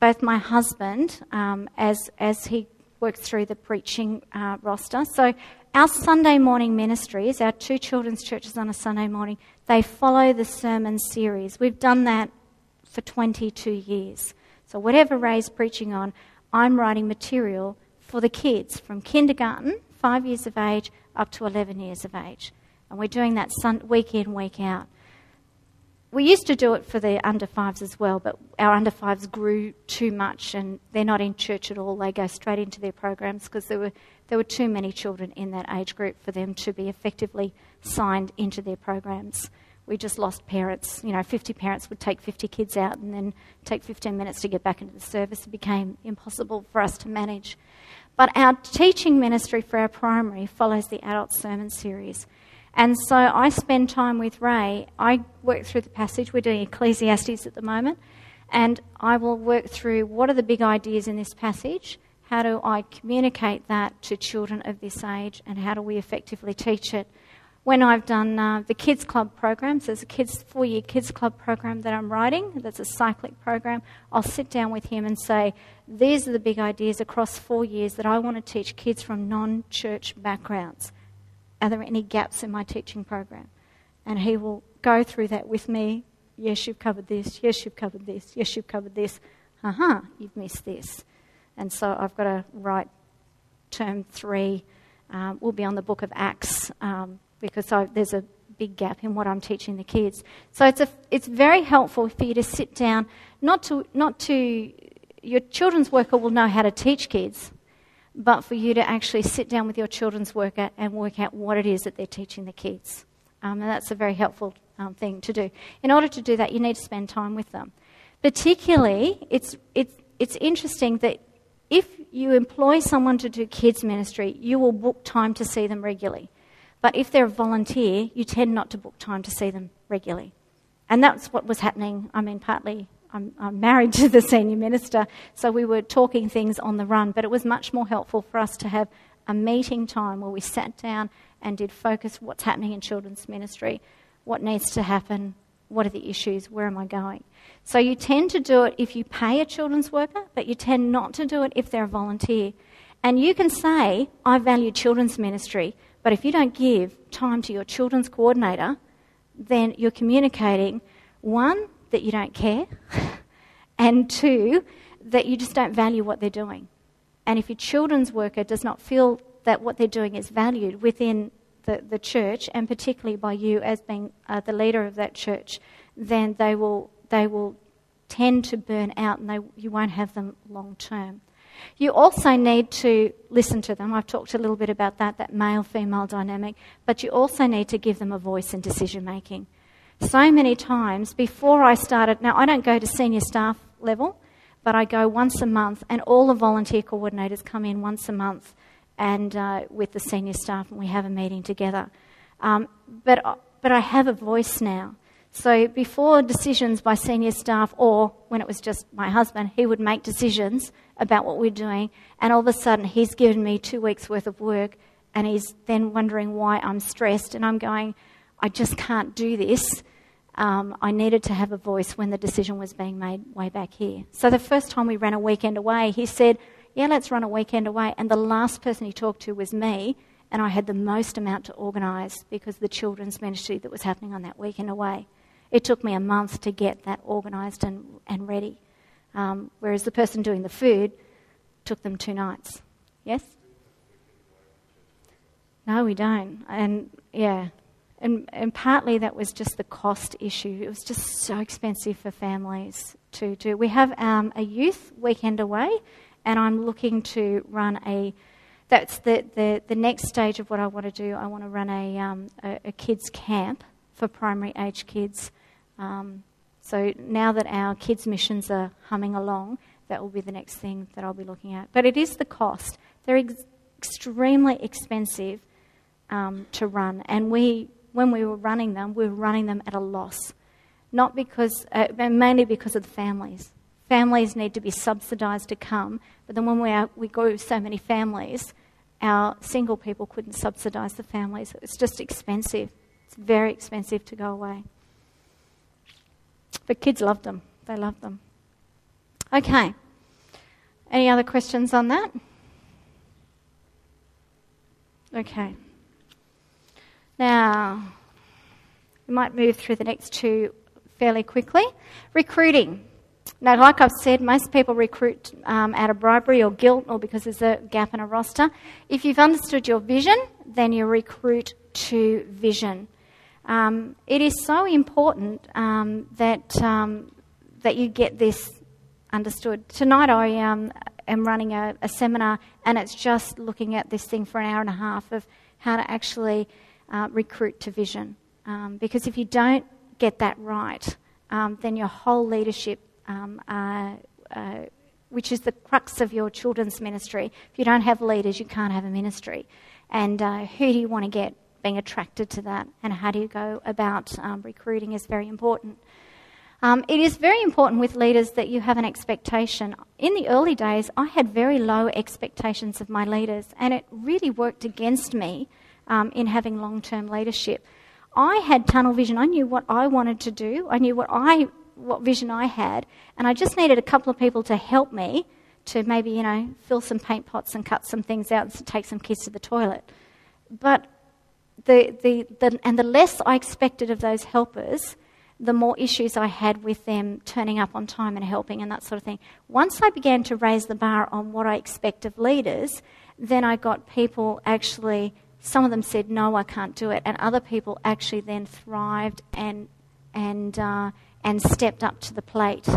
both my husband um, as, as he works through the preaching uh, roster. So, our Sunday morning ministries, our two children's churches on a Sunday morning, they follow the sermon series. We've done that for 22 years. So, whatever Ray's preaching on, I'm writing material for the kids from kindergarten, five years of age, up to 11 years of age. And we're doing that week in, week out. We used to do it for the under fives as well, but our under fives grew too much and they're not in church at all. They go straight into their programs because there were, there were too many children in that age group for them to be effectively signed into their programs we just lost parents. You know, 50 parents would take 50 kids out and then take 15 minutes to get back into the service. It became impossible for us to manage. But our teaching ministry for our primary follows the adult sermon series. And so I spend time with Ray. I work through the passage. We're doing Ecclesiastes at the moment. And I will work through what are the big ideas in this passage? How do I communicate that to children of this age? And how do we effectively teach it? When I've done uh, the Kids Club programs, there's a kids four year Kids Club program that I'm writing, that's a cyclic program. I'll sit down with him and say, These are the big ideas across four years that I want to teach kids from non church backgrounds. Are there any gaps in my teaching program? And he will go through that with me. Yes, you've covered this. Yes, you've covered this. Yes, you've covered this. Uh huh, you've missed this. And so I've got to write term three. Um, we'll be on the book of Acts. Um, because I, there's a big gap in what I'm teaching the kids. So it's, a, it's very helpful for you to sit down, not to, not to your children's worker will know how to teach kids, but for you to actually sit down with your children's worker and work out what it is that they're teaching the kids. Um, and that's a very helpful um, thing to do. In order to do that, you need to spend time with them. Particularly, it's, it's, it's interesting that if you employ someone to do kids' ministry, you will book time to see them regularly. But if they're a volunteer, you tend not to book time to see them regularly. And that's what was happening. I mean, partly I'm, I'm, married to the senior minister, so we were talking things on the run, but it was much more helpful for us to have a meeting time where we sat down and did focus what's happening in children's ministry, what needs to happen, what are the issues, where am I going. So you tend to do it if you pay a children's worker, but you tend not to do it if they're a volunteer. And you can say, I value children's ministry, but if you don't give time to your children's coordinator, then you're communicating one, that you don't care, and two, that you just don't value what they're doing. And if your children's worker does not feel that what they're doing is valued within the, the church, and particularly by you as being uh, the leader of that church, then they will, they will tend to burn out and they, you won't have them long term. You also need to listen to them. I've talked a little bit about that, that male female dynamic, but you also need to give them a voice in decision making. So many times before I started, now I don't go to senior staff level, but I go once a month, and all the volunteer coordinators come in once a month and uh, with the senior staff, and we have a meeting together. Um, but, but I have a voice now. So before decisions by senior staff, or when it was just my husband, he would make decisions about what we're doing, and all of a sudden he's given me two weeks' worth of work, and he's then wondering why I'm stressed, and I'm going, I just can't do this. Um, I needed to have a voice when the decision was being made way back here. So the first time we ran a weekend away, he said, Yeah, let's run a weekend away. And the last person he talked to was me, and I had the most amount to organise because the children's ministry that was happening on that weekend away. It took me a month to get that organised and, and ready. Um, whereas the person doing the food took them two nights. Yes? No, we don't. And yeah, and, and partly that was just the cost issue. It was just so expensive for families to do. We have um, a youth weekend away, and I'm looking to run a. That's the, the, the next stage of what I want to do. I want to run a, um, a, a kids' camp for primary age kids. Um, so now that our kids' missions are humming along, that will be the next thing that I'll be looking at. But it is the cost. They're ex- extremely expensive um, to run, and we when we were running them, we were running them at a loss. Not because, uh, mainly because of the families. Families need to be subsidised to come, but then when we, are, we go so many families, our single people couldn't subsidise the families. It's just expensive. It's very expensive to go away. But kids loved them. They loved them. Okay. Any other questions on that? Okay. Now, we might move through the next two fairly quickly. Recruiting. Now, like I've said, most people recruit um, out of bribery or guilt or because there's a gap in a roster. If you've understood your vision, then you recruit to vision. Um, it is so important um, that um, that you get this understood. Tonight, I um, am running a, a, seminar, and it's just looking at this thing for an hour and a half of how to actually uh, recruit to vision. Um, because if you don't get that right, um, then your whole leadership, uh, uh, which is the crux of your children's ministry, if you don't have leaders, you can't have a ministry. And uh, who do you want to get being attracted to that? And how do you go about um, recruiting is very important. Um, it is very important with leaders that you have an expectation. In the early days, I had very low expectations of my leaders, and it really worked against me um, in having long term leadership. I had tunnel vision. I knew what I wanted to do. I knew what I what vision I had, and I just needed a couple of people to help me to maybe you know fill some paint pots and cut some things out and take some kids to the toilet. But the, the, the and the less I expected of those helpers, the more issues I had with them turning up on time and helping and that sort of thing. Once I began to raise the bar on what I expect of leaders, then I got people actually some of them said, no, I can't do it. And other people actually then thrived and, and, uh, and stepped up to the plate.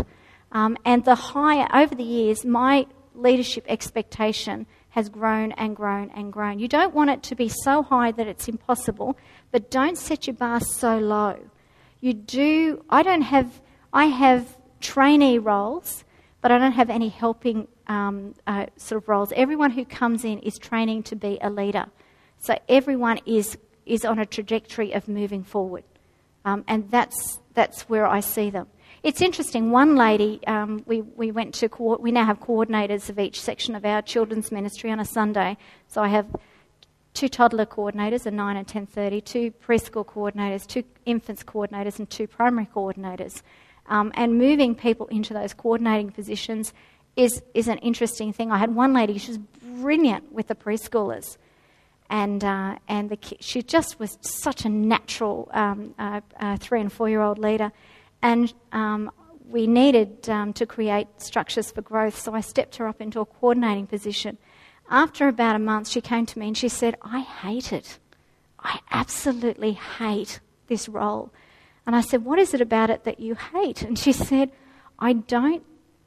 Um, and the higher, over the years, my leadership expectation has grown and grown and grown. You don't want it to be so high that it's impossible, but don't set your bar so low. You do, I don't have, I have trainee roles, but I don't have any helping um, uh, sort of roles. Everyone who comes in is training to be a leader. So everyone is, is on a trajectory of moving forward. Um, and that's, that's where I see them. It's interesting. One lady, um, we, we went to, co- we now have coordinators of each section of our children's ministry on a Sunday. So I have two toddler coordinators, a 9 and 10.30, two preschool coordinators, two infants coordinators, and two primary coordinators. Um, and moving people into those coordinating positions is, is an interesting thing. I had one lady, she was brilliant with the preschoolers and uh, and the she just was such a natural um, uh, uh, three and four year old leader, and um, we needed um, to create structures for growth. So I stepped her up into a coordinating position. After about a month, she came to me and she said, "I hate it. I absolutely hate this role." And I said, "What is it about it that you hate?" And she said, "I don't.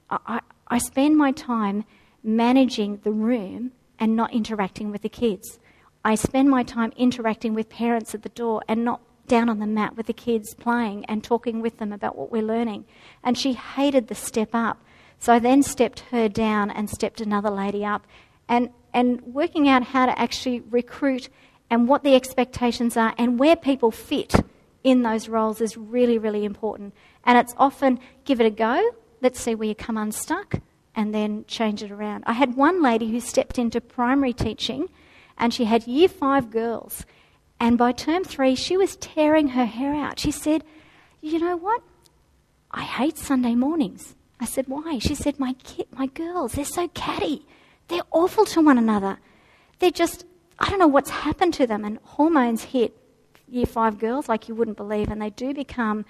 I, I spend my time managing the room." And not interacting with the kids. I spend my time interacting with parents at the door and not down on the mat with the kids playing and talking with them about what we're learning. And she hated the step up. So I then stepped her down and stepped another lady up and, and working out how to actually recruit and what the expectations are and where people fit in those roles is really, really important. And it's often give it a go, let's see where you come unstuck, and then change it around. I had one lady who stepped into primary teaching and she had year five girls. And by term three, she was tearing her hair out. She said, You know what? I hate Sunday mornings. I said, Why? She said, My kid, my girls, they're so catty. They're awful to one another. They're just, I don't know what's happened to them. And hormones hit year five girls like you wouldn't believe, and they do become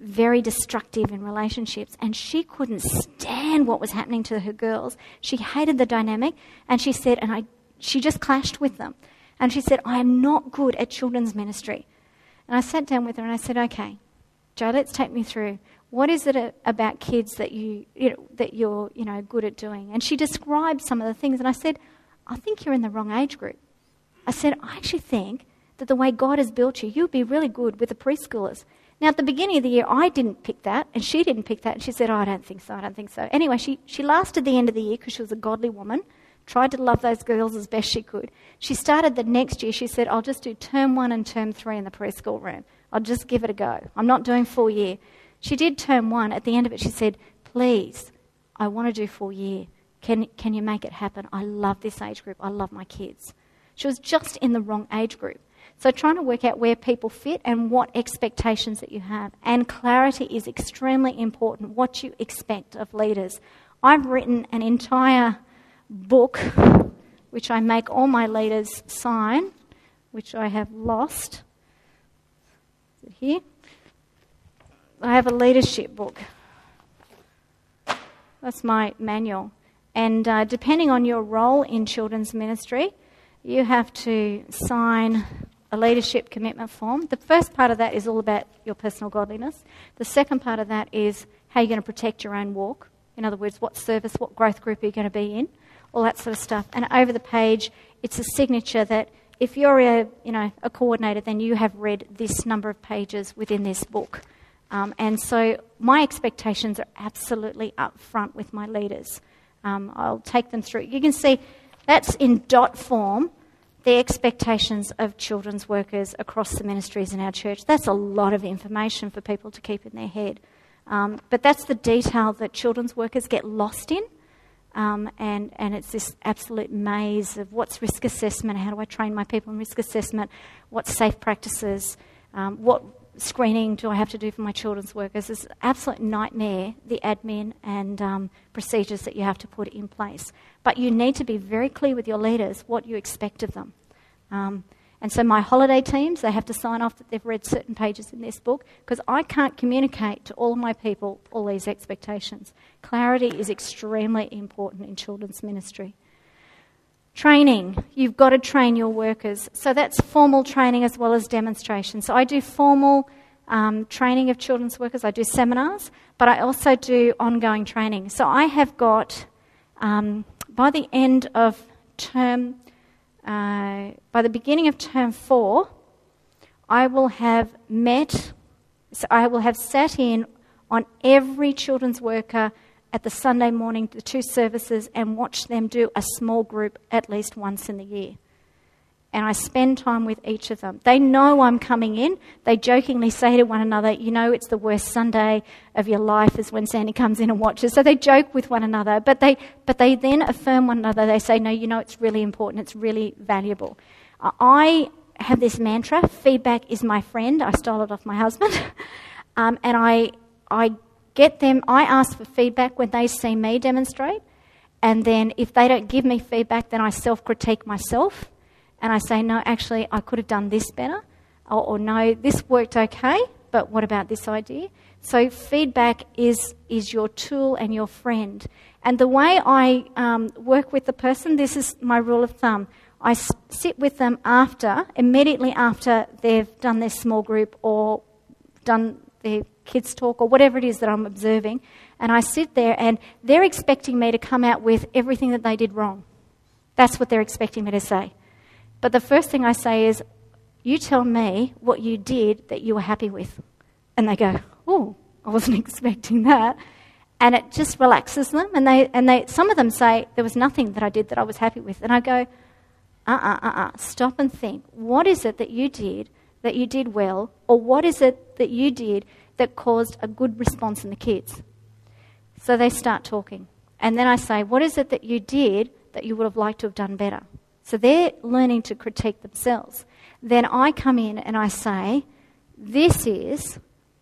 very destructive in relationships. And she couldn't stand what was happening to her girls. She hated the dynamic, and she said, and I she just clashed with them. And she said, I am not good at children's ministry. And I sat down with her and I said, Okay, Joe, let's take me through. What is it about kids that you, you know, that you're you know good at doing? And she described some of the things, and I said, I think you're in the wrong age group. I said, I actually think that the way God has built you, you'd be really good with the preschoolers. Now, at the beginning of the year, I didn't pick that, and she didn't pick that, and she said, oh, I don't think so, I don't think so. Anyway, she, she lasted the end of the year because she was a godly woman tried to love those girls as best she could. She started the next year, she said, I'll just do term one and term three in the preschool room. I'll just give it a go. I'm not doing full year. She did term one. At the end of it, she said, Please, I want to do full year. Can, can you make it happen? I love this age group. I love my kids. She was just in the wrong age group. So, trying to work out where people fit and what expectations that you have. And clarity is extremely important, what you expect of leaders. I've written an entire book, which I make all my leaders sign, which I have lost. Is it here? I have a leadership book. That's my manual. And uh, depending on your role in children's ministry, you have to sign a leadership commitment form. The first part of that is all about your personal godliness. The second part of that is how you're going to protect your own walk. In other words, what service, what growth group are you going to be in all that sort of stuff. And over the page, it's a signature that if you're a, you know, a coordinator, then you have read this number of pages within this book. Um, and so my expectations are absolutely up front with my leaders. Um, I'll take them through. You can see that's in dot form the expectations of children's workers across the ministries in our church. That's a lot of information for people to keep in their head. Um, but that's the detail that children's workers get lost in um, and, and it's this absolute maze of what's risk assessment, how do I train my people in risk assessment, what's safe practices, um, what screening do I have to do for my children's workers. It's an absolute nightmare, the admin and um, procedures that you have to put in place. But you need to be very clear with your leaders what you expect of them. And so my holiday teams, they have to sign off that they've read certain pages in this book because I can't communicate to all of my people all these expectations. Clarity is extremely important in children's ministry. Training. You've got to train your workers. So that's formal training as well as demonstration. So I do formal um, training of children's workers, I do seminars, but I also do ongoing training. So I have got, um, by the end of term, uh, by the beginning of term four, I will have met, so I will have sat in on every children's worker at the Sunday morning, the two services, and watched them do a small group at least once in the year and I spend time with each of them. They know I'm coming in. They jokingly say to one another, You know, it's the worst Sunday of your life is when Sandy comes in and watches. So they joke with one another, but they, but they then affirm one another. They say, No, you know, it's really important, it's really valuable. I have this mantra feedback is my friend. I stole it off my husband. um, and I, I get them, I ask for feedback when they see me demonstrate. And then if they don't give me feedback, then I self critique myself and I say, no, actually, I could have done this better, or, or, no, this worked okay, but what about this idea? So feedback is, is your tool and your friend. And the way I um, work with the person, this is my rule of thumb. I s- sit with them after, immediately after they've done their small group or done their kids' talk or whatever it is that I'm observing, and I sit there and they're expecting me to come out with everything that they did wrong. That's what they're expecting me to say. But the first thing I say is, You tell me what you did that you were happy with. And they go, Oh, I wasn't expecting that. And it just relaxes them. And, they, and they, some of them say, There was nothing that I did that I was happy with. And I go, Uh uh uh uh, stop and think. What is it that you did that you did well? Or what is it that you did that caused a good response in the kids? So they start talking. And then I say, What is it that you did that you would have liked to have done better? So they're learning to critique themselves. Then I come in and I say, This is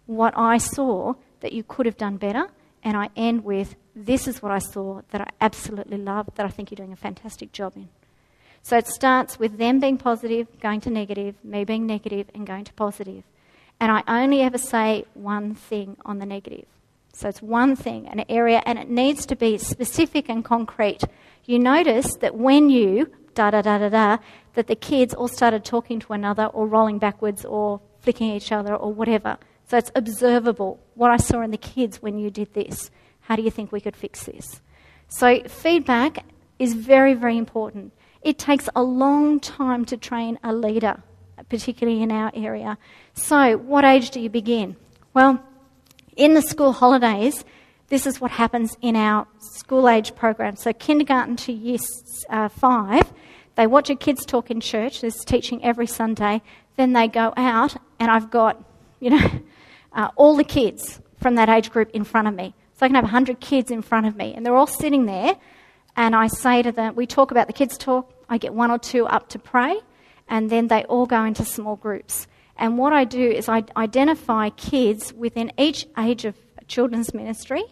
what I saw that you could have done better. And I end with, This is what I saw that I absolutely love, that I think you're doing a fantastic job in. So it starts with them being positive, going to negative, me being negative, and going to positive. And I only ever say one thing on the negative. So it's one thing, an area, and it needs to be specific and concrete. You notice that when you da da da da da, that the kids all started talking to one another or rolling backwards or flicking each other or whatever. So it's observable what I saw in the kids when you did this. How do you think we could fix this? So feedback is very, very important. It takes a long time to train a leader, particularly in our area. So, what age do you begin? Well, in the school holidays, this is what happens in our school age program. So, kindergarten to year uh, five, they watch a kids talk in church. There's teaching every Sunday. Then they go out, and I've got, you know, uh, all the kids from that age group in front of me. So I can have 100 kids in front of me, and they're all sitting there. And I say to them, we talk about the kids' talk. I get one or two up to pray, and then they all go into small groups. And what I do is I identify kids within each age of children's ministry,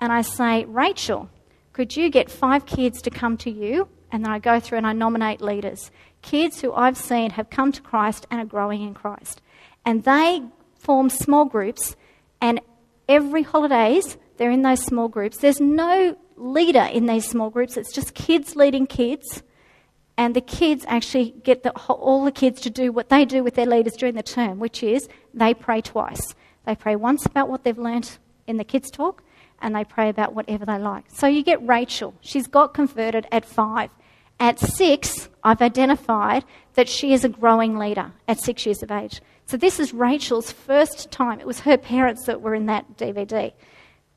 and I say, Rachel, could you get five kids to come to you and then I go through and I nominate leaders. Kids who I've seen have come to Christ and are growing in Christ. And they form small groups, and every holidays, they're in those small groups. There's no leader in these small groups, it's just kids leading kids. And the kids actually get the, all the kids to do what they do with their leaders during the term, which is they pray twice. They pray once about what they've learnt in the kids' talk, and they pray about whatever they like. So you get Rachel. She's got converted at five. At six, I've identified that she is a growing leader at six years of age. So this is Rachel's first time. It was her parents that were in that DVD.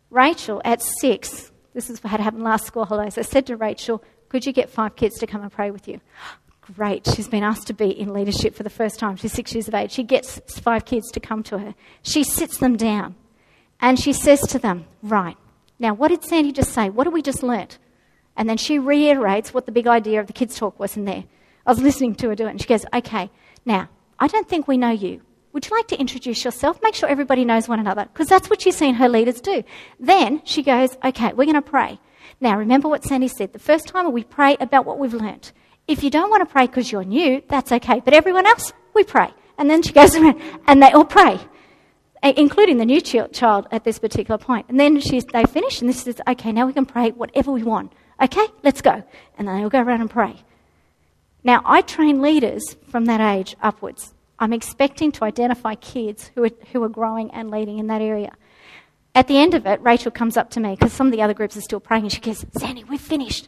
Rachel, at six, this is what had happened last school holidays. I said to Rachel, Could you get five kids to come and pray with you? Great. She's been asked to be in leadership for the first time. She's six years of age. She gets five kids to come to her. She sits them down and she says to them, Right, now what did Sandy just say? What did we just learnt? And then she reiterates what the big idea of the kids' talk was in there. I was listening to her do it, and she goes, Okay, now, I don't think we know you. Would you like to introduce yourself? Make sure everybody knows one another, because that's what she's seen her leaders do. Then she goes, Okay, we're going to pray. Now, remember what Sandy said. The first time we pray about what we've learnt. If you don't want to pray because you're new, that's okay. But everyone else, we pray. And then she goes around, and they all pray including the new child at this particular point. And then they finish, and this is okay. Now we can pray whatever we want. Okay, let's go. And then they'll go around and pray. Now, I train leaders from that age upwards. I'm expecting to identify kids who are, who are growing and leading in that area. At the end of it, Rachel comes up to me because some of the other groups are still praying and she goes, Sandy, we've finished.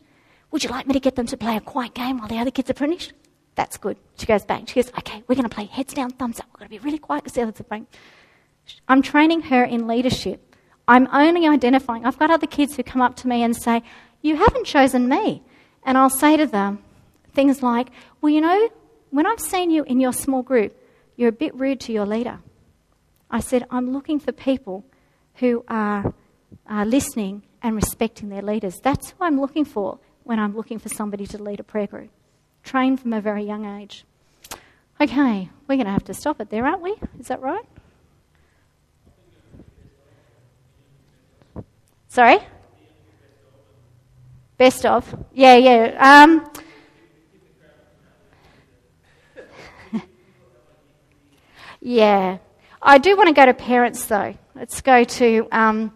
Would you like me to get them to play a quiet game while the other kids are finished? That's good. She goes back. She goes, okay, we're going to play heads down, thumbs up. We're going to be really quiet because the others are playing. I'm training her in leadership. I'm only identifying. I've got other kids who come up to me and say, You haven't chosen me. And I'll say to them things like, Well, you know, when I've seen you in your small group, you're a bit rude to your leader. I said, I'm looking for people who are, are listening and respecting their leaders. That's who I'm looking for when I'm looking for somebody to lead a prayer group. Trained from a very young age. Okay, we're going to have to stop it there, aren't we? Is that right? Sorry? Best of? Yeah, yeah. Um, yeah. I do want to go to parents though. Let's go to. Um,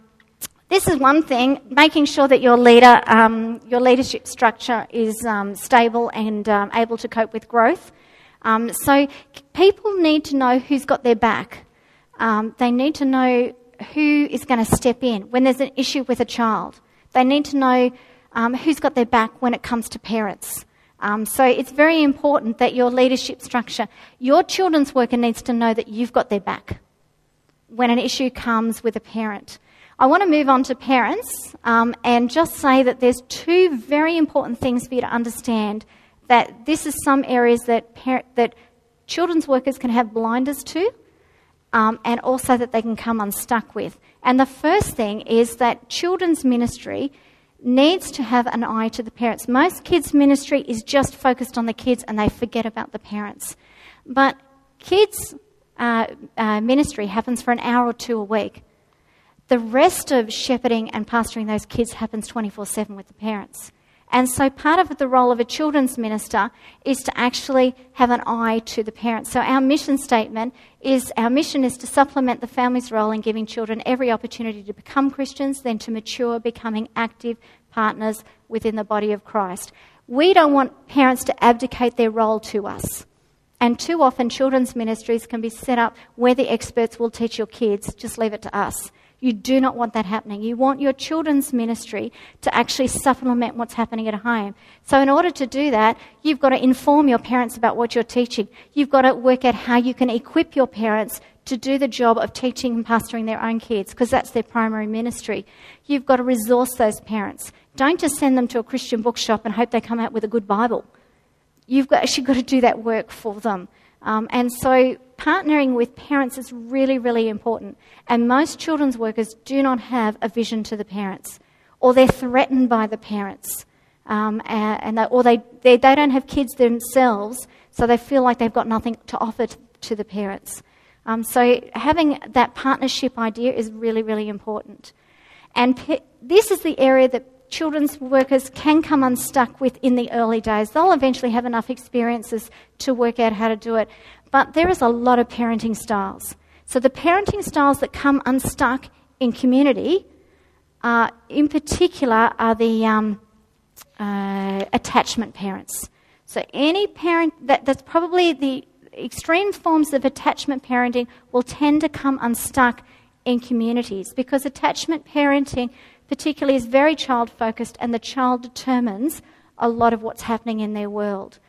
this is one thing, making sure that your leader, um, your leadership structure is um, stable and um, able to cope with growth. Um, so people need to know who's got their back. Um, they need to know who is going to step in when there's an issue with a child. They need to know um, who's got their back when it comes to parents. Um, so it's very important that your leadership structure, your children's worker needs to know that you've got their back when an issue comes with a parent. I want to move on to parents um, and just say that there's two very important things for you to understand. That this is some areas that that children's workers can have blinders to, um, and also that they can come unstuck with. And the first thing is that children's ministry needs to have an eye to the parents. Most kids' ministry is just focused on the kids and they forget about the parents. But kids' uh, uh, ministry happens for an hour or two a week. The rest of shepherding and pastoring those kids happens 24 7 with the parents. And so part of the role of a children's minister is to actually have an eye to the parents. So our mission statement is our mission is to supplement the family's role in giving children every opportunity to become Christians, then to mature, becoming active partners within the body of Christ. We don't want parents to abdicate their role to us. And too often, children's ministries can be set up where the experts will teach your kids, just leave it to us. You do not want that happening. You want your children's ministry to actually supplement what's happening at home. So, in order to do that, you've got to inform your parents about what you're teaching. You've got to work out how you can equip your parents to do the job of teaching and pastoring their own kids, because that's their primary ministry. You've got to resource those parents. Don't just send them to a Christian bookshop and hope they come out with a good Bible. You've got, actually got to do that work for them. Um, and so partnering with parents is really, really important. And most children's workers do not have a vision to the parents, or they're threatened by the parents. Um, and they, or they, they, they don't have kids themselves, so they feel like they've got nothing to offer to, to the parents. Um, so having that partnership idea is really, really important. And pe- this is the area that children's workers can come unstuck with in the early days. They'll eventually have enough experiences to work out how to do it. But there is a lot of parenting styles. So the parenting styles that come unstuck in community, in particular, are the um, uh, attachment parents. So any parent that, that's probably the extreme forms of attachment parenting will tend to come unstuck in communities because attachment parenting particularly is very child focused and the child determines a lot of what's happening in their world.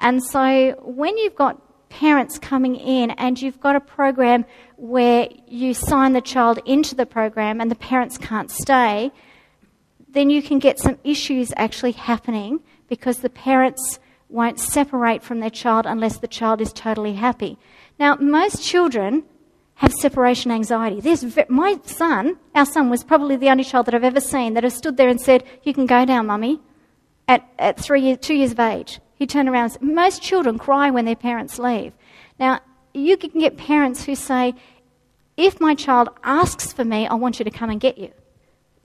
And so when you've got parents coming in and you've got a program where you sign the child into the program and the parents can't stay, then you can get some issues actually happening because the parents won't separate from their child unless the child is totally happy. Now, most children have separation anxiety. There's my son, our son, was probably the only child that I've ever seen that has stood there and said, You can go now, mummy, at, at three two years of age. He turned around and said, Most children cry when their parents leave. Now, you can get parents who say, If my child asks for me, I want you to come and get you.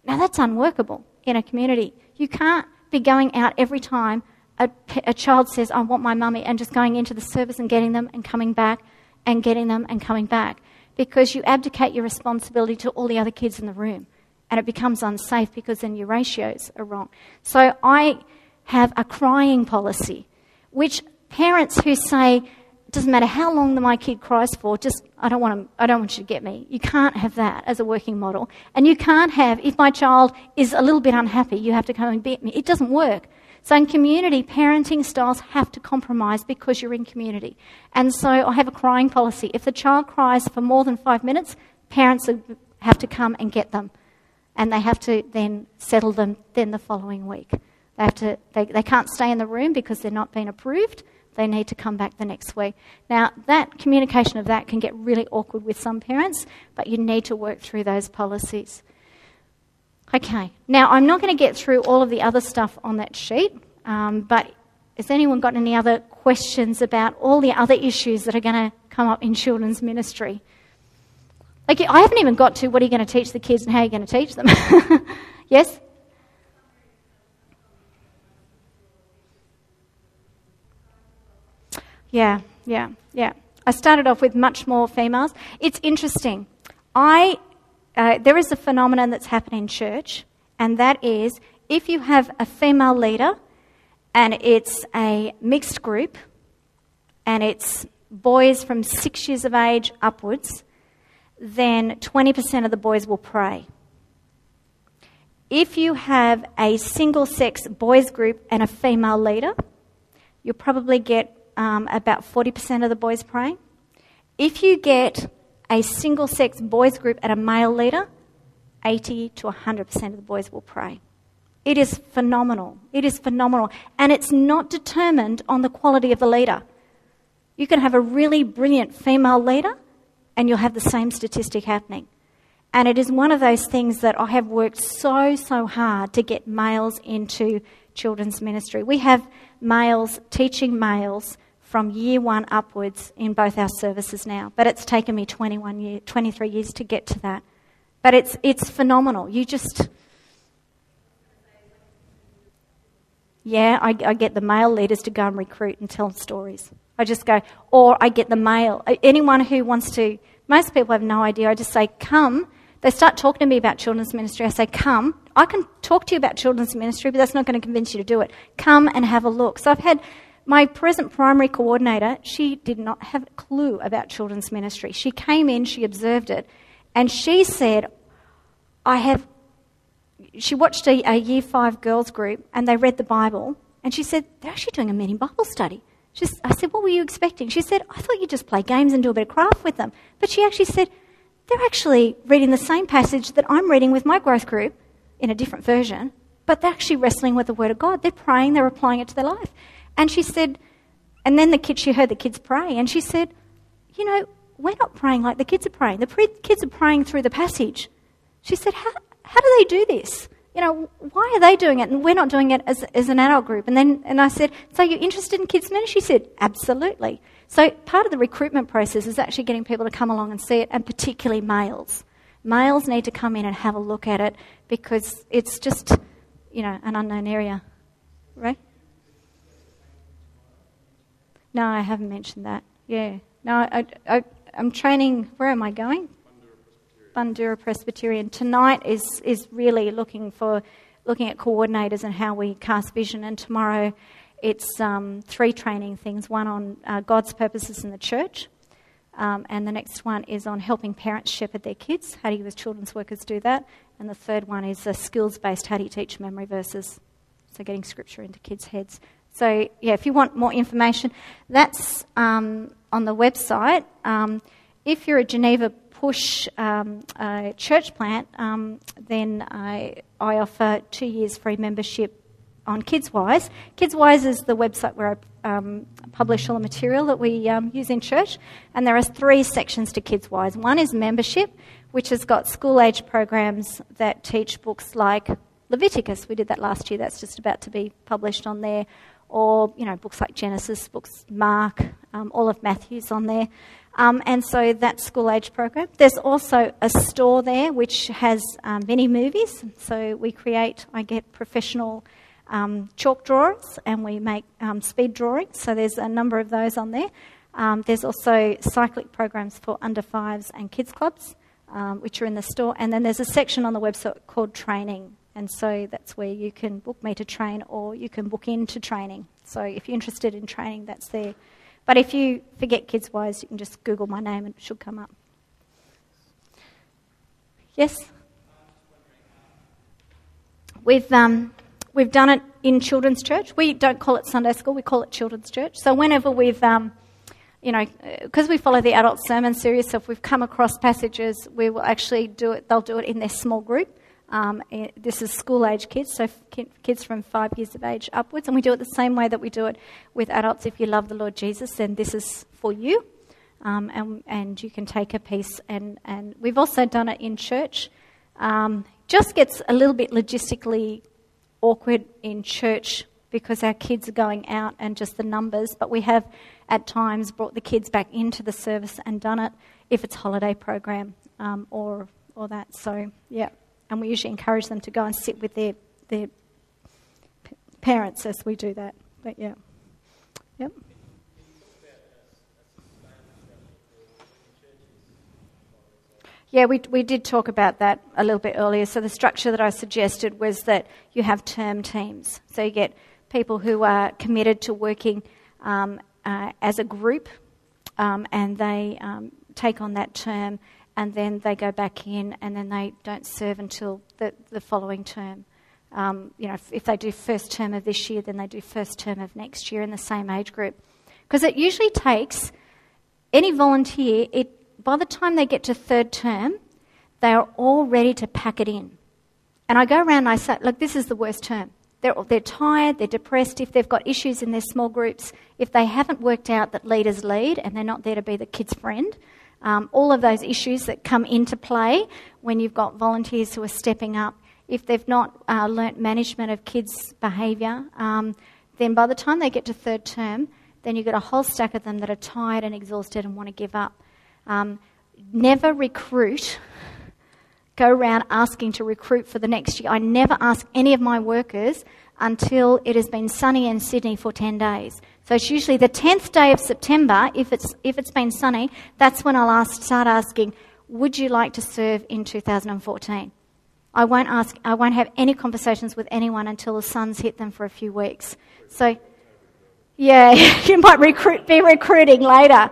Now, that's unworkable in a community. You can't be going out every time a, a child says, I want my mummy, and just going into the service and getting them and coming back and getting them and coming back because you abdicate your responsibility to all the other kids in the room. And it becomes unsafe because then your ratios are wrong. So I have a crying policy, which parents who say, doesn't matter how long my kid cries for, just I don't want to, I don't want you to get me. You can't have that as a working model. And you can't have, if my child is a little bit unhappy, you have to come and beat me. It doesn't work. So in community, parenting styles have to compromise because you're in community. And so I have a crying policy. If the child cries for more than five minutes, parents have to come and get them. And they have to then settle them then the following week. They, have to, they, they can't stay in the room because they're not being approved they need to come back the next week. Now, that communication of that can get really awkward with some parents, but you need to work through those policies. Okay, now I'm not going to get through all of the other stuff on that sheet, um, but has anyone got any other questions about all the other issues that are going to come up in children's ministry? Like, I haven't even got to what are you going to teach the kids and how are you're going to teach them. yes? Yeah, yeah, yeah. I started off with much more females. It's interesting. I, uh, there is a phenomenon that's happening in church, and that is if you have a female leader and it's a mixed group and it's boys from six years of age upwards, then 20% of the boys will pray. If you have a single sex boys group and a female leader, you'll probably get um, about 40% of the boys praying. If you get a single sex boys group and a male leader, 80 to 100% of the boys will pray. It is phenomenal. It is phenomenal. And it's not determined on the quality of the leader. You can have a really brilliant female leader and you'll have the same statistic happening. And it is one of those things that I have worked so, so hard to get males into children's ministry. We have males teaching males from year one upwards in both our services now. But it's taken me 21 year, 23 years to get to that. But it's, it's phenomenal. You just. Yeah, I, I get the male leaders to go and recruit and tell stories. I just go, or I get the male, anyone who wants to, most people have no idea. I just say, come. They start talking to me about children's ministry. I say, come. I can talk to you about children's ministry, but that's not going to convince you to do it. Come and have a look. So I've had my present primary coordinator, she did not have a clue about children's ministry. She came in, she observed it, and she said, I have. She watched a, a year five girls group and they read the Bible, and she said, They're actually doing a mini Bible study. Just, I said, What were you expecting? She said, I thought you'd just play games and do a bit of craft with them. But she actually said, They're actually reading the same passage that I'm reading with my growth group in a different version, but they're actually wrestling with the Word of God. They're praying, they're applying it to their life. And she said, and then the kids, she heard the kids pray, and she said, You know, we're not praying like the kids are praying. The pre- kids are praying through the passage. She said, how, do they do this? You know, why are they doing it and we're not doing it as, as an adult group? And then and I said, So you're interested in kids' ministry? She said, Absolutely. So part of the recruitment process is actually getting people to come along and see it, and particularly males. Males need to come in and have a look at it because it's just, you know, an unknown area. Right? No, I haven't mentioned that. Yeah. No, I, I, I'm training. Where am I going? Bundoora Presbyterian. Tonight is, is really looking for looking at coordinators and how we cast vision. And tomorrow it's um, three training things one on uh, God's purposes in the church, um, and the next one is on helping parents shepherd their kids. How do you, as children's workers, do that? And the third one is uh, skills based. How do you teach memory verses? So getting scripture into kids' heads. So, yeah, if you want more information, that's um, on the website. Um, if you're a Geneva Push um, church plant, um, then I, I, offer two years free membership on KidsWise. KidsWise is the website where I um, publish all the material that we um, use in church, and there are three sections to KidsWise. One is membership, which has got school age programs that teach books like Leviticus. We did that last year. That's just about to be published on there or you know books like Genesis, books Mark, um, all of Matthew's on there. Um, and so that school age program. There's also a store there which has um, many movies. So we create, I get professional um, chalk drawings and we make um, speed drawings. So there's a number of those on there. Um, there's also cyclic programs for under fives and kids clubs, which are in the store. And then there's a section on the website called training, and so that's where you can book me to train or you can book into training. So if you're interested in training, that's there. But if you forget Kids Wise, you can just Google my name and it should come up. Yes? We've, um, we've done it in children's church. We don't call it Sunday school, we call it children's church. So whenever we've, um, you know, because we follow the adult sermon series, so if we've come across passages, we will actually do it, they'll do it in their small group. Um, this is school age kids, so kids from five years of age upwards, and we do it the same way that we do it with adults. If you love the Lord Jesus, then this is for you, um, and, and you can take a piece. And, and we've also done it in church. Um, just gets a little bit logistically awkward in church because our kids are going out and just the numbers, but we have at times brought the kids back into the service and done it if it's holiday program um, or or that. So yeah, and we usually encourage them to go and sit with their their parents as we do that. But yeah, yep. Yeah, we, we did talk about that a little bit earlier. So, the structure that I suggested was that you have term teams. So, you get people who are committed to working um, uh, as a group um, and they um, take on that term and then they go back in and then they don't serve until the, the following term. Um, you know, if, if they do first term of this year, then they do first term of next year in the same age group. Because it usually takes any volunteer, it by the time they get to third term, they are all ready to pack it in. And I go around and I say, look, this is the worst term. They're, they're tired, they're depressed, if they've got issues in their small groups, if they haven't worked out that leaders lead and they're not there to be the kid's friend, um, all of those issues that come into play when you've got volunteers who are stepping up, if they've not uh, learnt management of kids' behaviour, um, then by the time they get to third term, then you've got a whole stack of them that are tired and exhausted and want to give up. Um, never recruit, go around asking to recruit for the next year. I never ask any of my workers until it has been sunny in Sydney for 10 days. So it's usually the 10th day of September, if it's, if it's been sunny, that's when I'll ask, start asking, would you like to serve in 2014? I won't ask, I won't have any conversations with anyone until the sun's hit them for a few weeks. So, yeah, you might recruit, be recruiting later.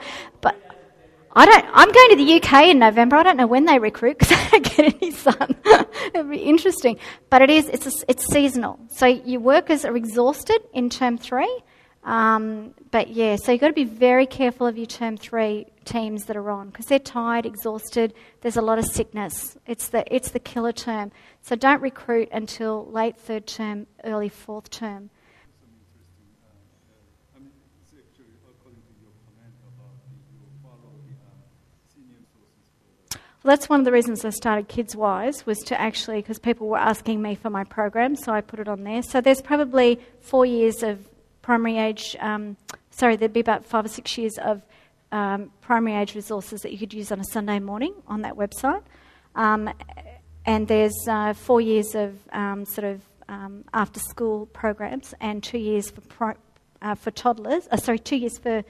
I don't. I'm going to the UK in November. I don't know when they recruit because I don't get any sun. It'd be interesting, but it is. It's a, it's seasonal. So your workers are exhausted in term three. Um, but yeah, so you've got to be very careful of your term three teams that are on because they're tired, exhausted. There's a lot of sickness. It's the it's the killer term. So don't recruit until late third term, early fourth term. That's one of the reasons I started Kids Wise was to actually because people were asking me for my program, so I put it on there. So there's probably four years of primary age. Um, sorry, there'd be about five or six years of um, primary age resources that you could use on a Sunday morning on that website. Um, and there's uh, four years of um, sort of um, after school programs and two years for pro- uh, for toddlers. Uh, sorry, two years for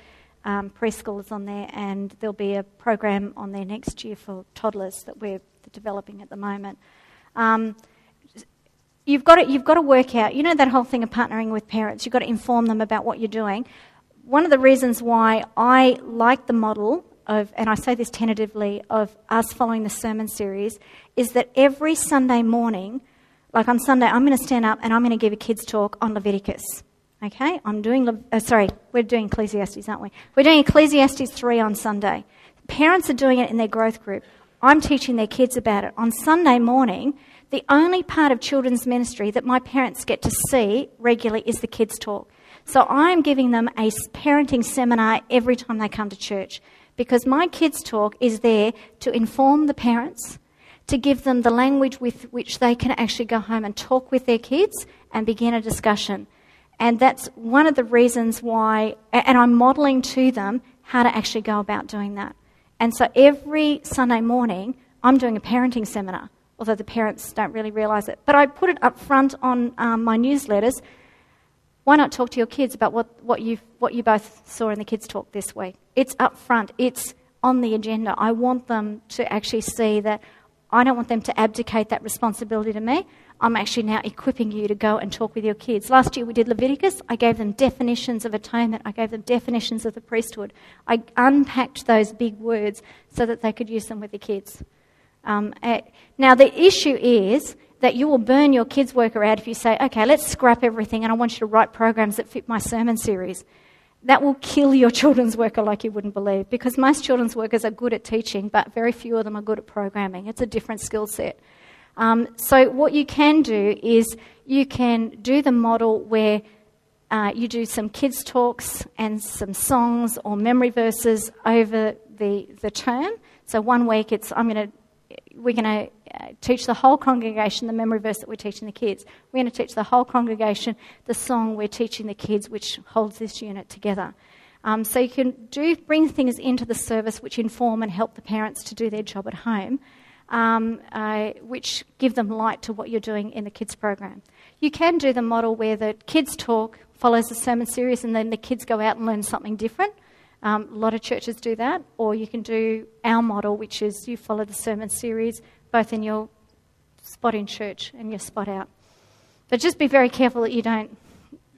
um, preschoolers on there, and there'll be a program on there next year for toddlers that we're developing at the moment. Um, you've got to, you've got to work out, you know, that whole thing of partnering with parents, you've got to inform them about what you're doing. One of the reasons why I like the model of, and I say this tentatively, of us following the sermon series is that every Sunday morning, like on Sunday, I'm going to stand up and I'm going to give a kids' talk on Leviticus. Okay, I'm doing, uh, sorry, we're doing Ecclesiastes, aren't we? We're doing Ecclesiastes 3 on Sunday. Parents are doing it in their growth group. I'm teaching their kids about it. On Sunday morning, the only part of children's ministry that my parents get to see regularly is the kids' talk. So I'm giving them a parenting seminar every time they come to church because my kids' talk is there to inform the parents, to give them the language with which they can actually go home and talk with their kids and begin a discussion. And that's one of the reasons why, and I'm modeling to them how to actually go about doing that. And so every Sunday morning, I'm doing a parenting seminar, although the parents don't really realize it. But I put it up front on um, my newsletters. Why not talk to your kids about what, what, you what you both saw in the kids' talk this week? It's up front, it's on the agenda. I want them to actually see that I don't want them to abdicate that responsibility to me. I'm actually now equipping you to go and talk with your kids. Last year we did Leviticus. I gave them definitions of atonement. I gave them definitions of the priesthood. I unpacked those big words so that they could use them with the kids. Um, eh, now, the issue is that you will burn your kids' worker out if you say, okay, let's scrap everything and I want you to write programs that fit my sermon series. That will kill your children's worker like you wouldn't believe because most children's workers are good at teaching, but very few of them are good at programming. It's a different skill set. Um, so, what you can do is you can do the model where uh, you do some kids' talks and some songs or memory verses over the, the term. So, one week it's I'm going to we're going to uh, teach the whole congregation the memory verse that we're teaching the kids. We're going to teach the whole congregation the song we're teaching the kids, which holds this unit together. Um, so you can do bring things into the service which inform and help the parents to do their job at home, um, uh, which give them light to what you're doing in the kids program. You can do the model where the kids talk follows the sermon series, and then the kids go out and learn something different. Um, a lot of churches do that, or you can do our model, which is you follow the sermon series both in your spot in church and your spot out. But just be very careful that you don't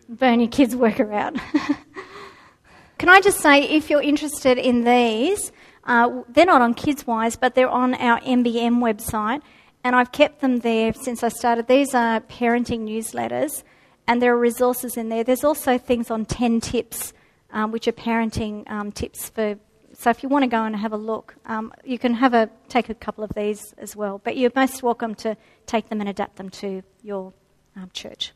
burn your kids' worker out. Can I just say, if you're interested in these, uh, they're not on KidsWise, but they're on our MBM website, and I've kept them there since I started. These are parenting newsletters, and there are resources in there. There's also things on 10 tips um, which are parenting um, tips for. So if you want to go and have a look, um, you can have a take a couple of these as well. But you're most welcome to take them and adapt them to your um, church.